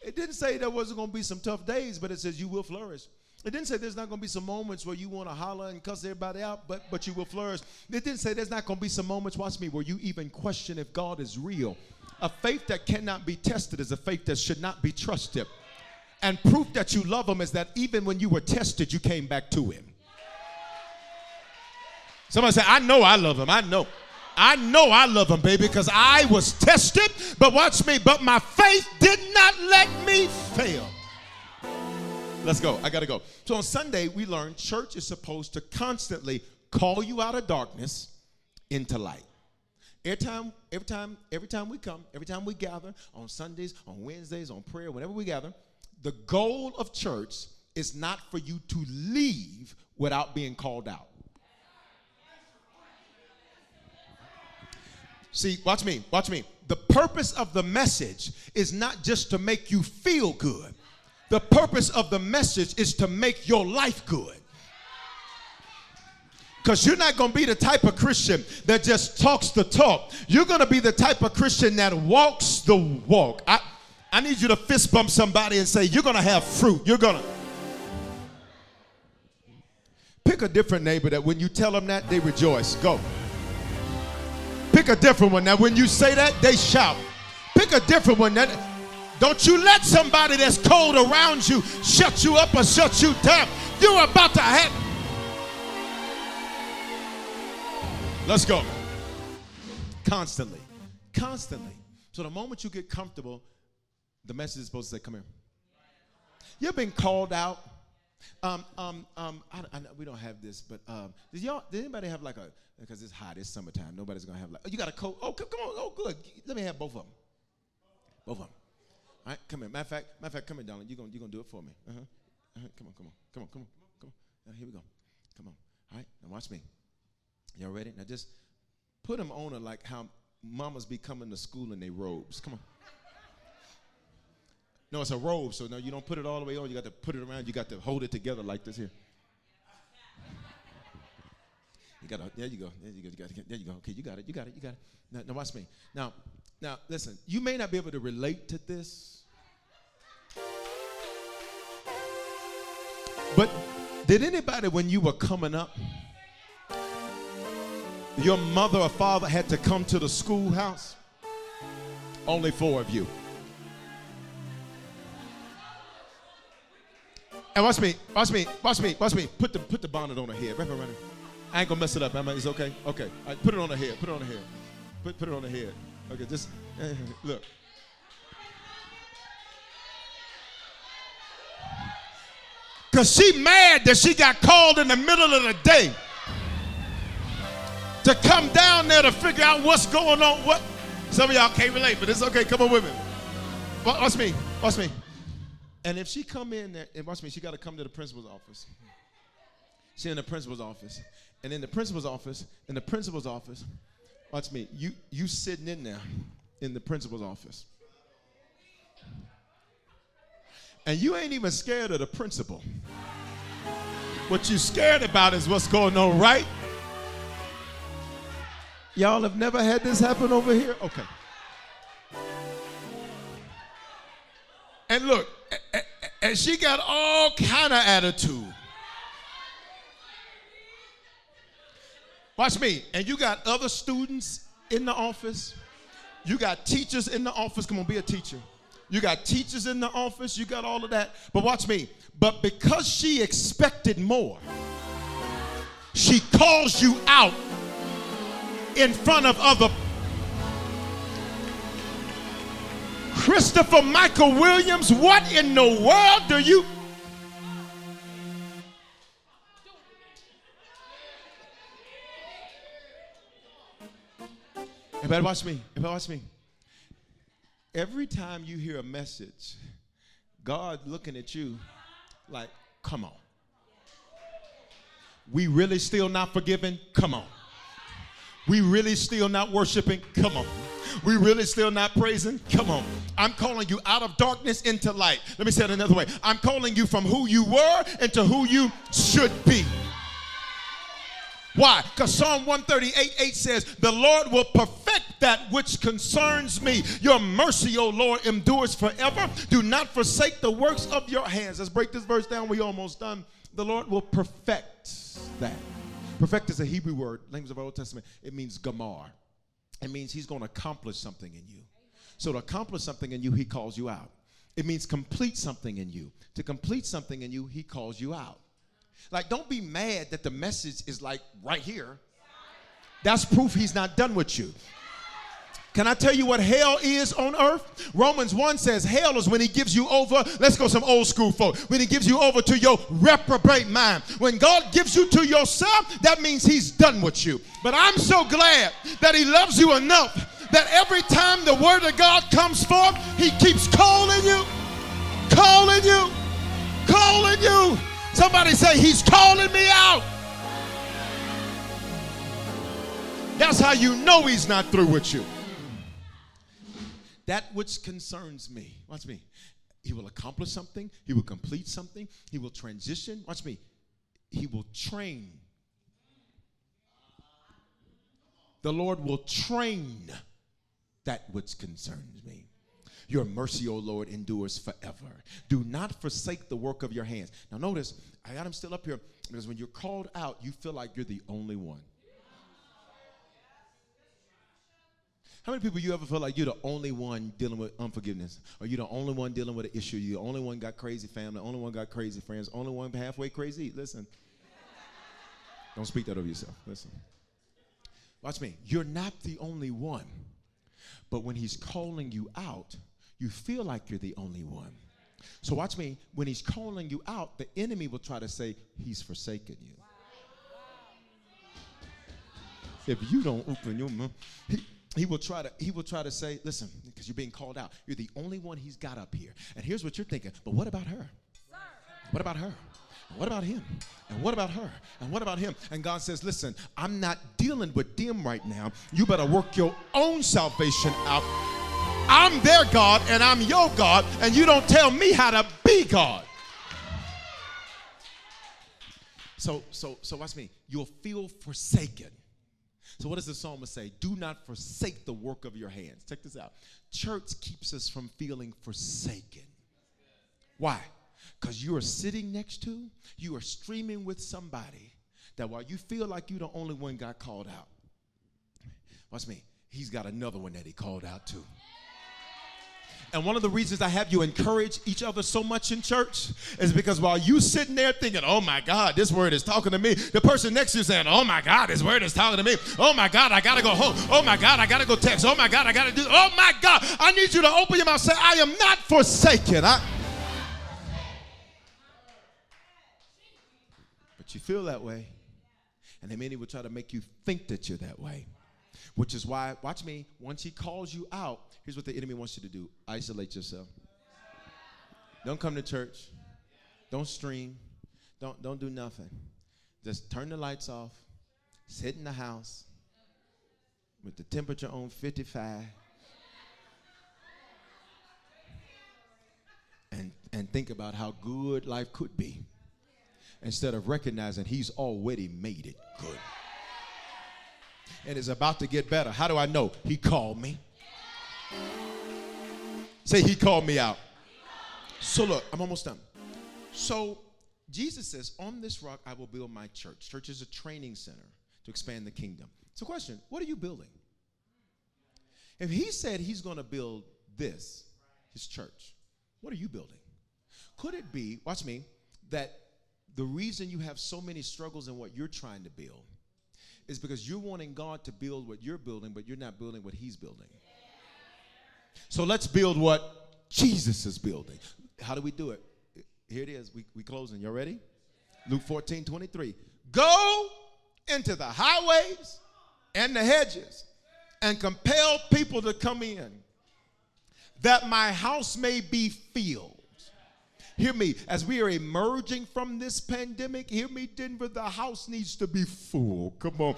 It didn't say there wasn't going to be some tough days, but it says you will flourish. It didn't say there's not going to be some moments where you want to holler and cuss everybody out, but, but you will flourish. It didn't say there's not going to be some moments, watch me, where you even question if God is real. A faith that cannot be tested is a faith that should not be trusted. And proof that you love Him is that even when you were tested, you came back to Him. Somebody say, I know I love Him. I know. I know I love Him, baby, because I was tested, but watch me, but my faith did not let me fail. Let's go. I got to go. So on Sunday, we learned church is supposed to constantly call you out of darkness into light. Every time, every time, every time we come, every time we gather on Sundays, on Wednesdays, on prayer, whenever we gather, the goal of church is not for you to leave without being called out. See, watch me, watch me. The purpose of the message is not just to make you feel good. The purpose of the message is to make your life good. Because you're not going to be the type of Christian that just talks the talk. You're going to be the type of Christian that walks the walk. I, I need you to fist bump somebody and say, You're going to have fruit. You're going to. Pick a different neighbor that when you tell them that, they rejoice. Go. Pick a different one. Now, when you say that, they shout. Pick a different one. That, don't you let somebody that's cold around you shut you up or shut you down. You're about to have. Let's go. Constantly. Constantly. So the moment you get comfortable, the message is supposed to say, Come here. You've been called out. Um, um, um, I, I we don't have this, but um, does y'all, did anybody have like a, because it's hot, it's summertime, nobody's gonna have like, oh, you got a coat? Oh, come, come on, oh, good. Let me have both of them. Both of them. All right, come here. Matter of fact, matter of fact, come here, darling. You're gonna, you're gonna do it for me. Uh-huh. uh-huh. Come on, come on, come on, come on, come on. Now, here we go. Come on. All right, now watch me. Y'all ready? Now just put them on her like how mamas be coming to school in their robes. Come on. No, it's a robe, so no, you don't put it all the way on. You got to put it around. You got to hold it together like this here. You got there you go. There you go. You got there you go. Okay, you got it. You got it. You got it. Now, now watch me. Now, now, listen, you may not be able to relate to this, but did anybody, when you were coming up, your mother or father had to come to the schoolhouse? Only four of you. And watch me, watch me, watch me, watch me. Put the put the bonnet on her head. Wrap around her. I ain't gonna mess it up. Mean, it's okay. Okay. Put it on her head. Put it on her head. Put put it on her head. Okay, just <laughs> look. Cause she mad that she got called in the middle of the day to come down there to figure out what's going on. What some of y'all can't relate, but it's okay. Come on with me. Watch me. Watch me. And if she come in there, and watch me, she got to come to the principal's office. She in the principal's office. And in the principal's office, in the principal's office, Watch me. You you sitting in there in the principal's office. And you ain't even scared of the principal. What you scared about is what's going on, right? Y'all have never had this happen over here? Okay. And look, and she got all kind of attitude. Watch me. And you got other students in the office. You got teachers in the office. Come on, be a teacher. You got teachers in the office. You got all of that. But watch me. But because she expected more, she calls you out in front of other. Christopher Michael Williams, what in the world do you? Everybody watch me. Everybody watch me. Every time you hear a message, God looking at you like, come on. We really still not forgiven? Come on. We really still not worshiping? Come on. We really still not praising? Come on. I'm calling you out of darkness into light. Let me say it another way. I'm calling you from who you were into who you should be. Why? Because Psalm 138 8 says, The Lord will perfect that which concerns me. Your mercy, O Lord, endures forever. Do not forsake the works of your hands. Let's break this verse down. We're almost done. The Lord will perfect that. Perfect is a Hebrew word, language of Old Testament. It means gamar. It means he's going to accomplish something in you. So to accomplish something in you, he calls you out. It means complete something in you. To complete something in you, he calls you out. Like, don't be mad that the message is like right here. That's proof he's not done with you. Can I tell you what hell is on earth? Romans 1 says hell is when he gives you over, let's go some old school folk, when he gives you over to your reprobate mind. When God gives you to yourself, that means he's done with you. But I'm so glad that he loves you enough that every time the word of God comes forth, he keeps calling you, calling you, calling you. Somebody say, He's calling me out. That's how you know He's not through with you. That which concerns me, watch me. He will accomplish something, He will complete something, He will transition. Watch me. He will train. The Lord will train that which concerns me. Your mercy, O Lord, endures forever. Do not forsake the work of your hands. Now, notice, I got him still up here because when you're called out, you feel like you're the only one. How many people you ever feel like you're the only one dealing with unforgiveness? Or you're the only one dealing with an issue? You're the only one got crazy family, only one got crazy friends, only one halfway crazy? Listen. Don't speak that over yourself. Listen. Watch me. You're not the only one. But when he's calling you out, you feel like you're the only one. So watch me. When he's calling you out, the enemy will try to say, He's forsaken you. If you don't open your mouth, he, he will try to he will try to say, listen, because you're being called out. You're the only one he's got up here. And here's what you're thinking, but what about her? What about her? What about him? And what about her? And what about him? And God says, Listen, I'm not dealing with them right now. You better work your own salvation out I'm their God and I'm your God, and you don't tell me how to be God. So, so, so watch me. You'll feel forsaken. So, what does the psalmist say? Do not forsake the work of your hands. Check this out. Church keeps us from feeling forsaken. Why? Because you are sitting next to, you are streaming with somebody that while you feel like you're the only one got called out, watch me, he's got another one that he called out too. And one of the reasons I have you encourage each other so much in church is because while you sitting there thinking, oh my God, this word is talking to me, the person next to you saying, oh my God, this word is talking to me. Oh my God, I gotta go home. Oh my God, I gotta go text. Oh my God, I gotta do, oh my God, I need you to open your mouth and say, I am not forsaken. I... But you feel that way. And then many will try to make you think that you're that way. Which is why, watch me, once he calls you out, here's what the enemy wants you to do isolate yourself. Don't come to church. Don't stream. Don't, don't do nothing. Just turn the lights off. Sit in the house with the temperature on 55. And, and think about how good life could be instead of recognizing he's already made it good and it's about to get better. How do I know? He called me. Say, He called me out. So, look, I'm almost done. So, Jesus says, On this rock I will build my church. Church is a training center to expand the kingdom. So, question what are you building? If He said He's going to build this, His church, what are you building? Could it be, watch me, that the reason you have so many struggles in what you're trying to build is because you're wanting God to build what you're building, but you're not building what He's building. So let's build what Jesus is building. How do we do it? Here it is. We, we closing. You ready? Luke 14, 23. Go into the highways and the hedges and compel people to come in that my house may be filled. Hear me, as we are emerging from this pandemic, hear me, Denver, the house needs to be full. Come on.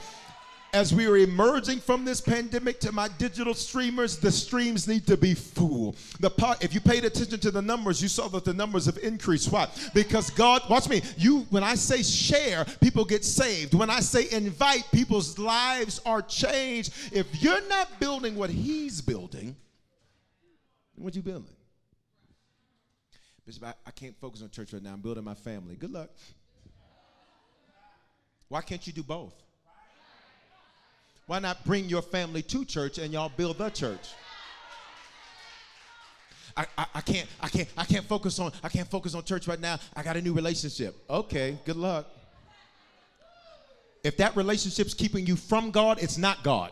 as we are emerging from this pandemic to my digital streamers, the streams need to be full. The part, if you paid attention to the numbers, you saw that the numbers have increased. Why? Because God, watch me. You, when I say share, people get saved. When I say invite, people's lives are changed. If you're not building what He's building, what are you building? Bishop, I, I can't focus on church right now. I'm building my family. Good luck. Why can't you do both? Why not bring your family to church and y'all build the church? I, I, I, can't I can't I can't focus on I can't focus on church right now. I got a new relationship. Okay, good luck. If that relationship's keeping you from God, it's not God.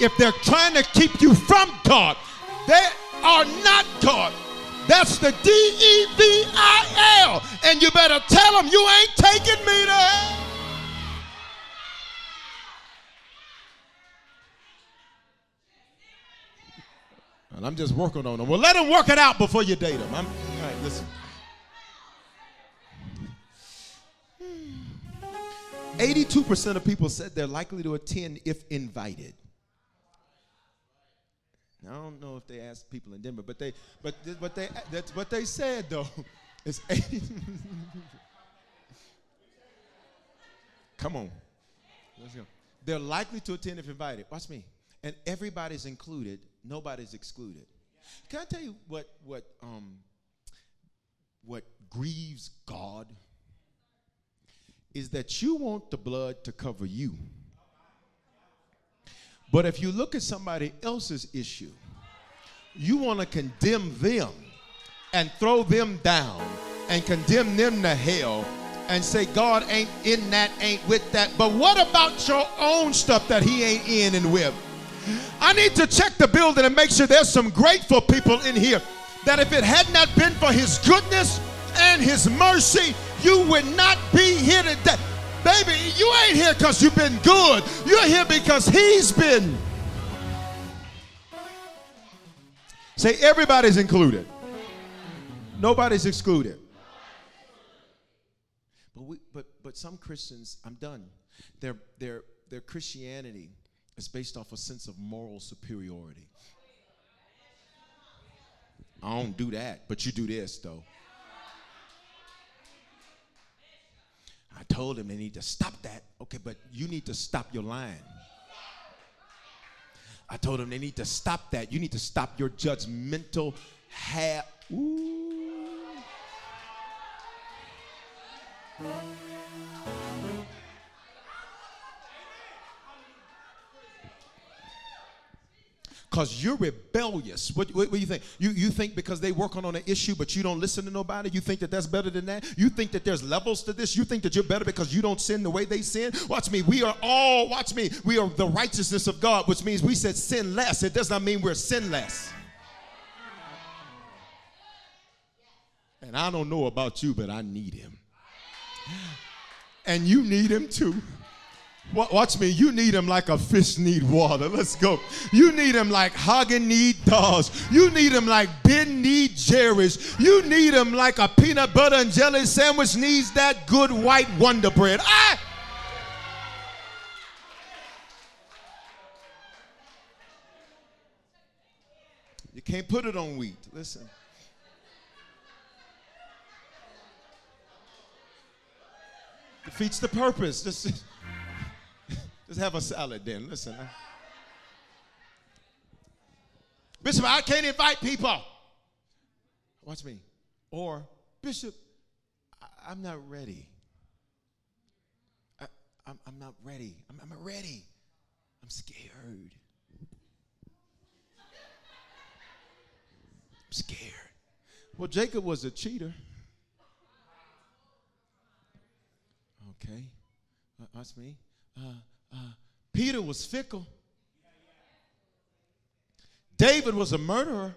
If they're trying to keep you from God, they are not God. That's the D E V I L. And you better tell them you ain't taking me to hell. And I'm just working on them. Well, let them work it out before you date them. I'm, all right, listen. 82% of people said they're likely to attend if invited. I don't know if they asked people in Denver, but they, but, but they, that's what they said though. <laughs> It's 80. <laughs> Come on. Let's go. They're likely to attend if invited. Watch me. And everybody's included, nobody's excluded. Can I tell you what what um what grieves God is that you want the blood to cover you. But if you look at somebody else's issue, you want to condemn them and throw them down and condemn them to hell and say God ain't in that, ain't with that. But what about your own stuff that He ain't in and with? I need to check the building and make sure there's some grateful people in here that if it had not been for His goodness and His mercy, you would not be here today. Baby, you ain't here because you've been good. You're here because He's been. Say, everybody's included. Nobody's excluded. But we, but but some Christians, I'm done. Their their their Christianity is based off a sense of moral superiority. I don't do that, but you do this though. I told them they need to stop that. Okay, but you need to stop your lying. I told them they need to stop that. You need to stop your judgmental hat. Because you're rebellious. What, what, what, do you think? You, you think because they working on an issue, but you don't listen to nobody, you think that that's better than that? You think that there's levels to this? You think that you're better because you don't sin the way they sin? Watch me. We are all, watch me, we are the righteousness of God, which means we said sin less. It does not mean we're sinless. And I don't know about you, but I need him. And you need him too. Watch me. You need him like a fish need water. Let's go. You need him like Häagen need Dazs. You need him like Ben need Jerry's. You need him like a peanut butter and jelly sandwich needs that good white Wonder Bread. Ah! You can't put it on wheat. Listen. Defeats the purpose. Just. Just have a salad then. Listen. Bishop, I can't invite people. Watch me. Or, Bishop, I, am not ready. I, am I'm not ready. I'm, I'm not ready. I'm scared. I'm scared. Well, Jacob was a cheater. Okay. Watch me. Uh, uh, Peter was fickle. David was a murderer.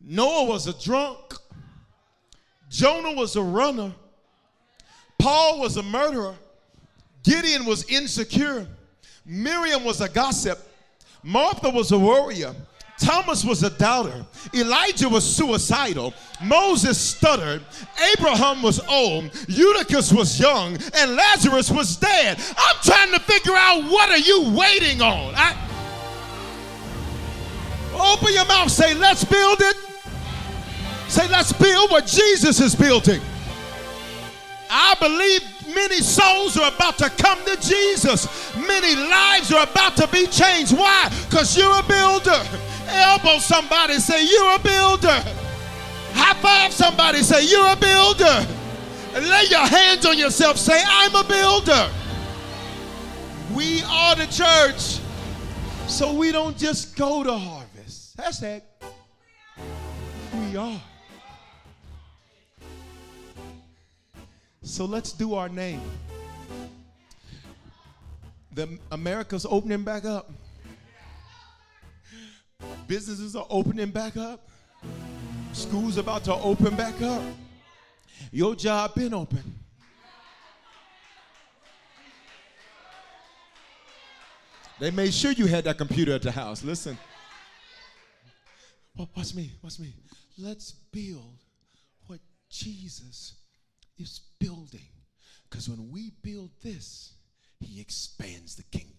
Noah was a drunk. Jonah was a runner. Paul was a murderer. Gideon was insecure. Miriam was a gossip. Martha was a warrior. Thomas was a doubter. Elijah was suicidal. Moses stuttered. Abraham was old. Eutychus was young. And Lazarus was dead. I'm trying to figure out what are you waiting on? I, open your mouth. Say, let's build it. Say, let's build what Jesus is building. I believe many souls are about to come to Jesus. Many lives are about to be changed. Why? Because you're a builder. Elbow somebody, say, You're a builder. High five somebody, say, You're a builder. And lay your hands on yourself, say, I'm a builder. We are the church. So we don't just go to harvest. Hashtag, we are. So let's do our name. The America's opening back up. Businesses are opening back up. Schools about to open back up. Your job been open. They made sure you had that computer at the house. Listen. Watch me, watch me. Let's build what Jesus is building. Because when we build this, he expands the kingdom.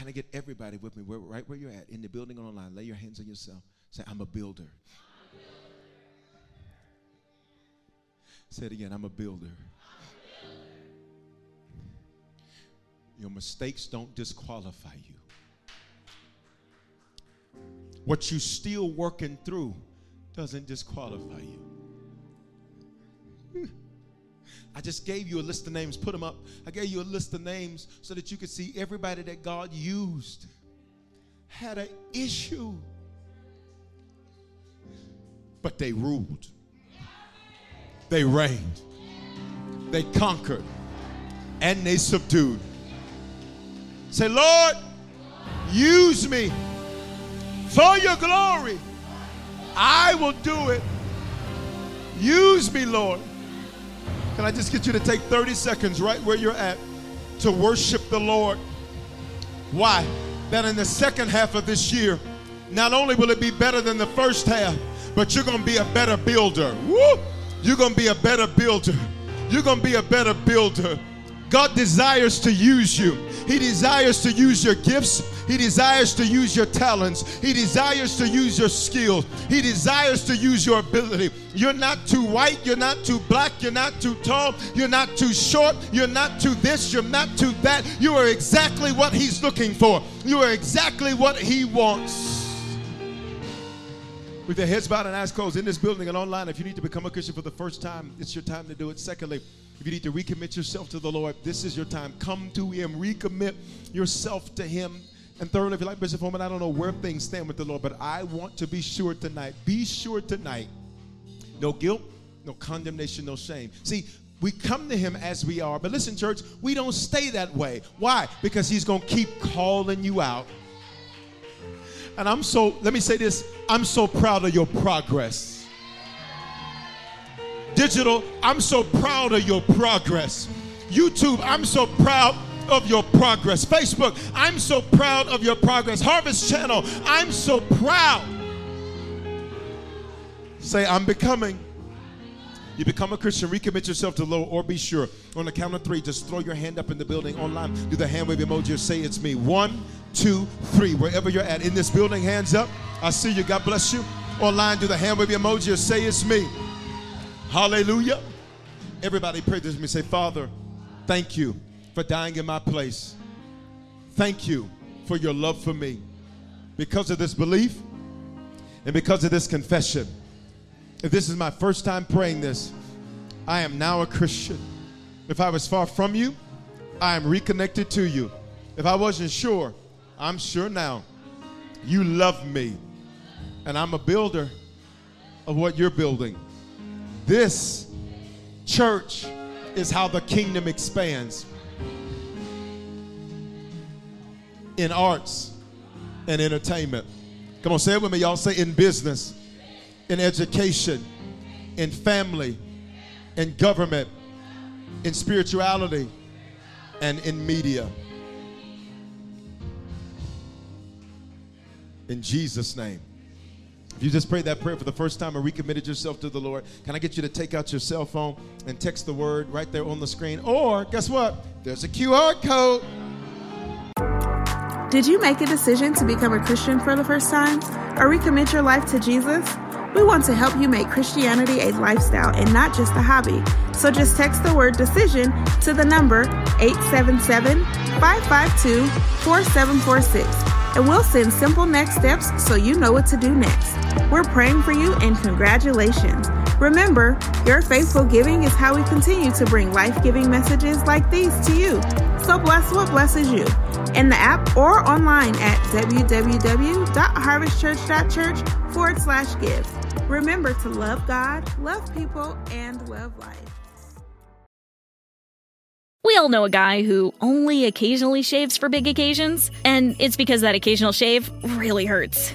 Can I get everybody with me where, right where you're at, in the building online? Lay your hands on yourself. Say, I'm a builder. Say it again, I'm a builder. Your mistakes don't disqualify you. What you're still working through doesn't disqualify you. I just gave you a list of names. Put them up. I gave you a list of names so that you could see everybody that God used had an issue. But they ruled, they reigned, they conquered, and they subdued. Say, Lord, use me for your glory. I will do it. Use me, Lord. Can I just get you to take 30 seconds right where you're at to worship the Lord? Why? That in the second half of this year, not only will it be better than the first half, but you're going to be a better builder. Woo! You're going to be a better builder. You're going to be a better builder. God desires to use you. He desires to use your gifts. He desires to use your talents. He desires to use your skills. He desires to use your ability. You're not too white. You're not too black. You're not too tall. You're not too short. You're not too this. You're not too that. You are exactly what He's looking for. You are exactly what He wants with their heads bowed and eyes closed in this building and online, if you need to become a Christian for the first time, it's your time to do it. Secondly, if you need to recommit yourself to the Lord, this is your time. Come to Him, recommit yourself to Him. And thirdly, if you like Bishop Foreman, I don't know where things stand with the Lord, but I want to be sure tonight. Be sure tonight. No guilt, no condemnation, no shame. See, we come to him as we are. But listen, church, we don't stay that way. Why? Because he's going to keep calling you out and I'm so, let me say this I'm so proud of your progress. Digital, I'm so proud of your progress. YouTube, I'm so proud of your progress. Facebook, I'm so proud of your progress. Harvest Channel, I'm so proud. Say, I'm becoming. You become a Christian, recommit yourself to the Lord, or be sure. On the count of three, just throw your hand up in the building online. Do the hand wave emoji or say it's me. One, two, three. Wherever you're at in this building, hands up. I see you. God bless you. Online, do the hand wave emoji or say it's me. Hallelujah. Everybody pray this with me. Say, Father, thank you for dying in my place. Thank you for your love for me. Because of this belief and because of this confession, if this is my first time praying this, I am now a Christian. If I was far from you, I am reconnected to you. If I wasn't sure, I'm sure now you love me. And I'm a builder of what you're building. This church is how the kingdom expands in arts and entertainment. Come on, say it with me, y'all. Say in business, in education, in family, in government, in spirituality, and in media. in Jesus' name. If you just prayed that prayer for the first time or recommitted yourself to the Lord, can I get you to take out your cell phone and text the word right there on the screen? Or guess what? There's a QR code. Did you make a decision to become a Christian for the first time or recommit your life to Jesus? We want to help you make Christianity a lifestyle and not just a hobby. So just text the word decision to the number 877 552 4746 and we'll send simple next steps so you know what to do next. We're praying for you and congratulations. Remember, your faithful giving is how we continue to bring life giving messages like these to you. So bless what blesses you in the app or online at www.harvestchurch.church forward slash give. Remember to love God, love people, and love life. We all know a guy who only occasionally shaves for big occasions, and it's because that occasional shave really hurts.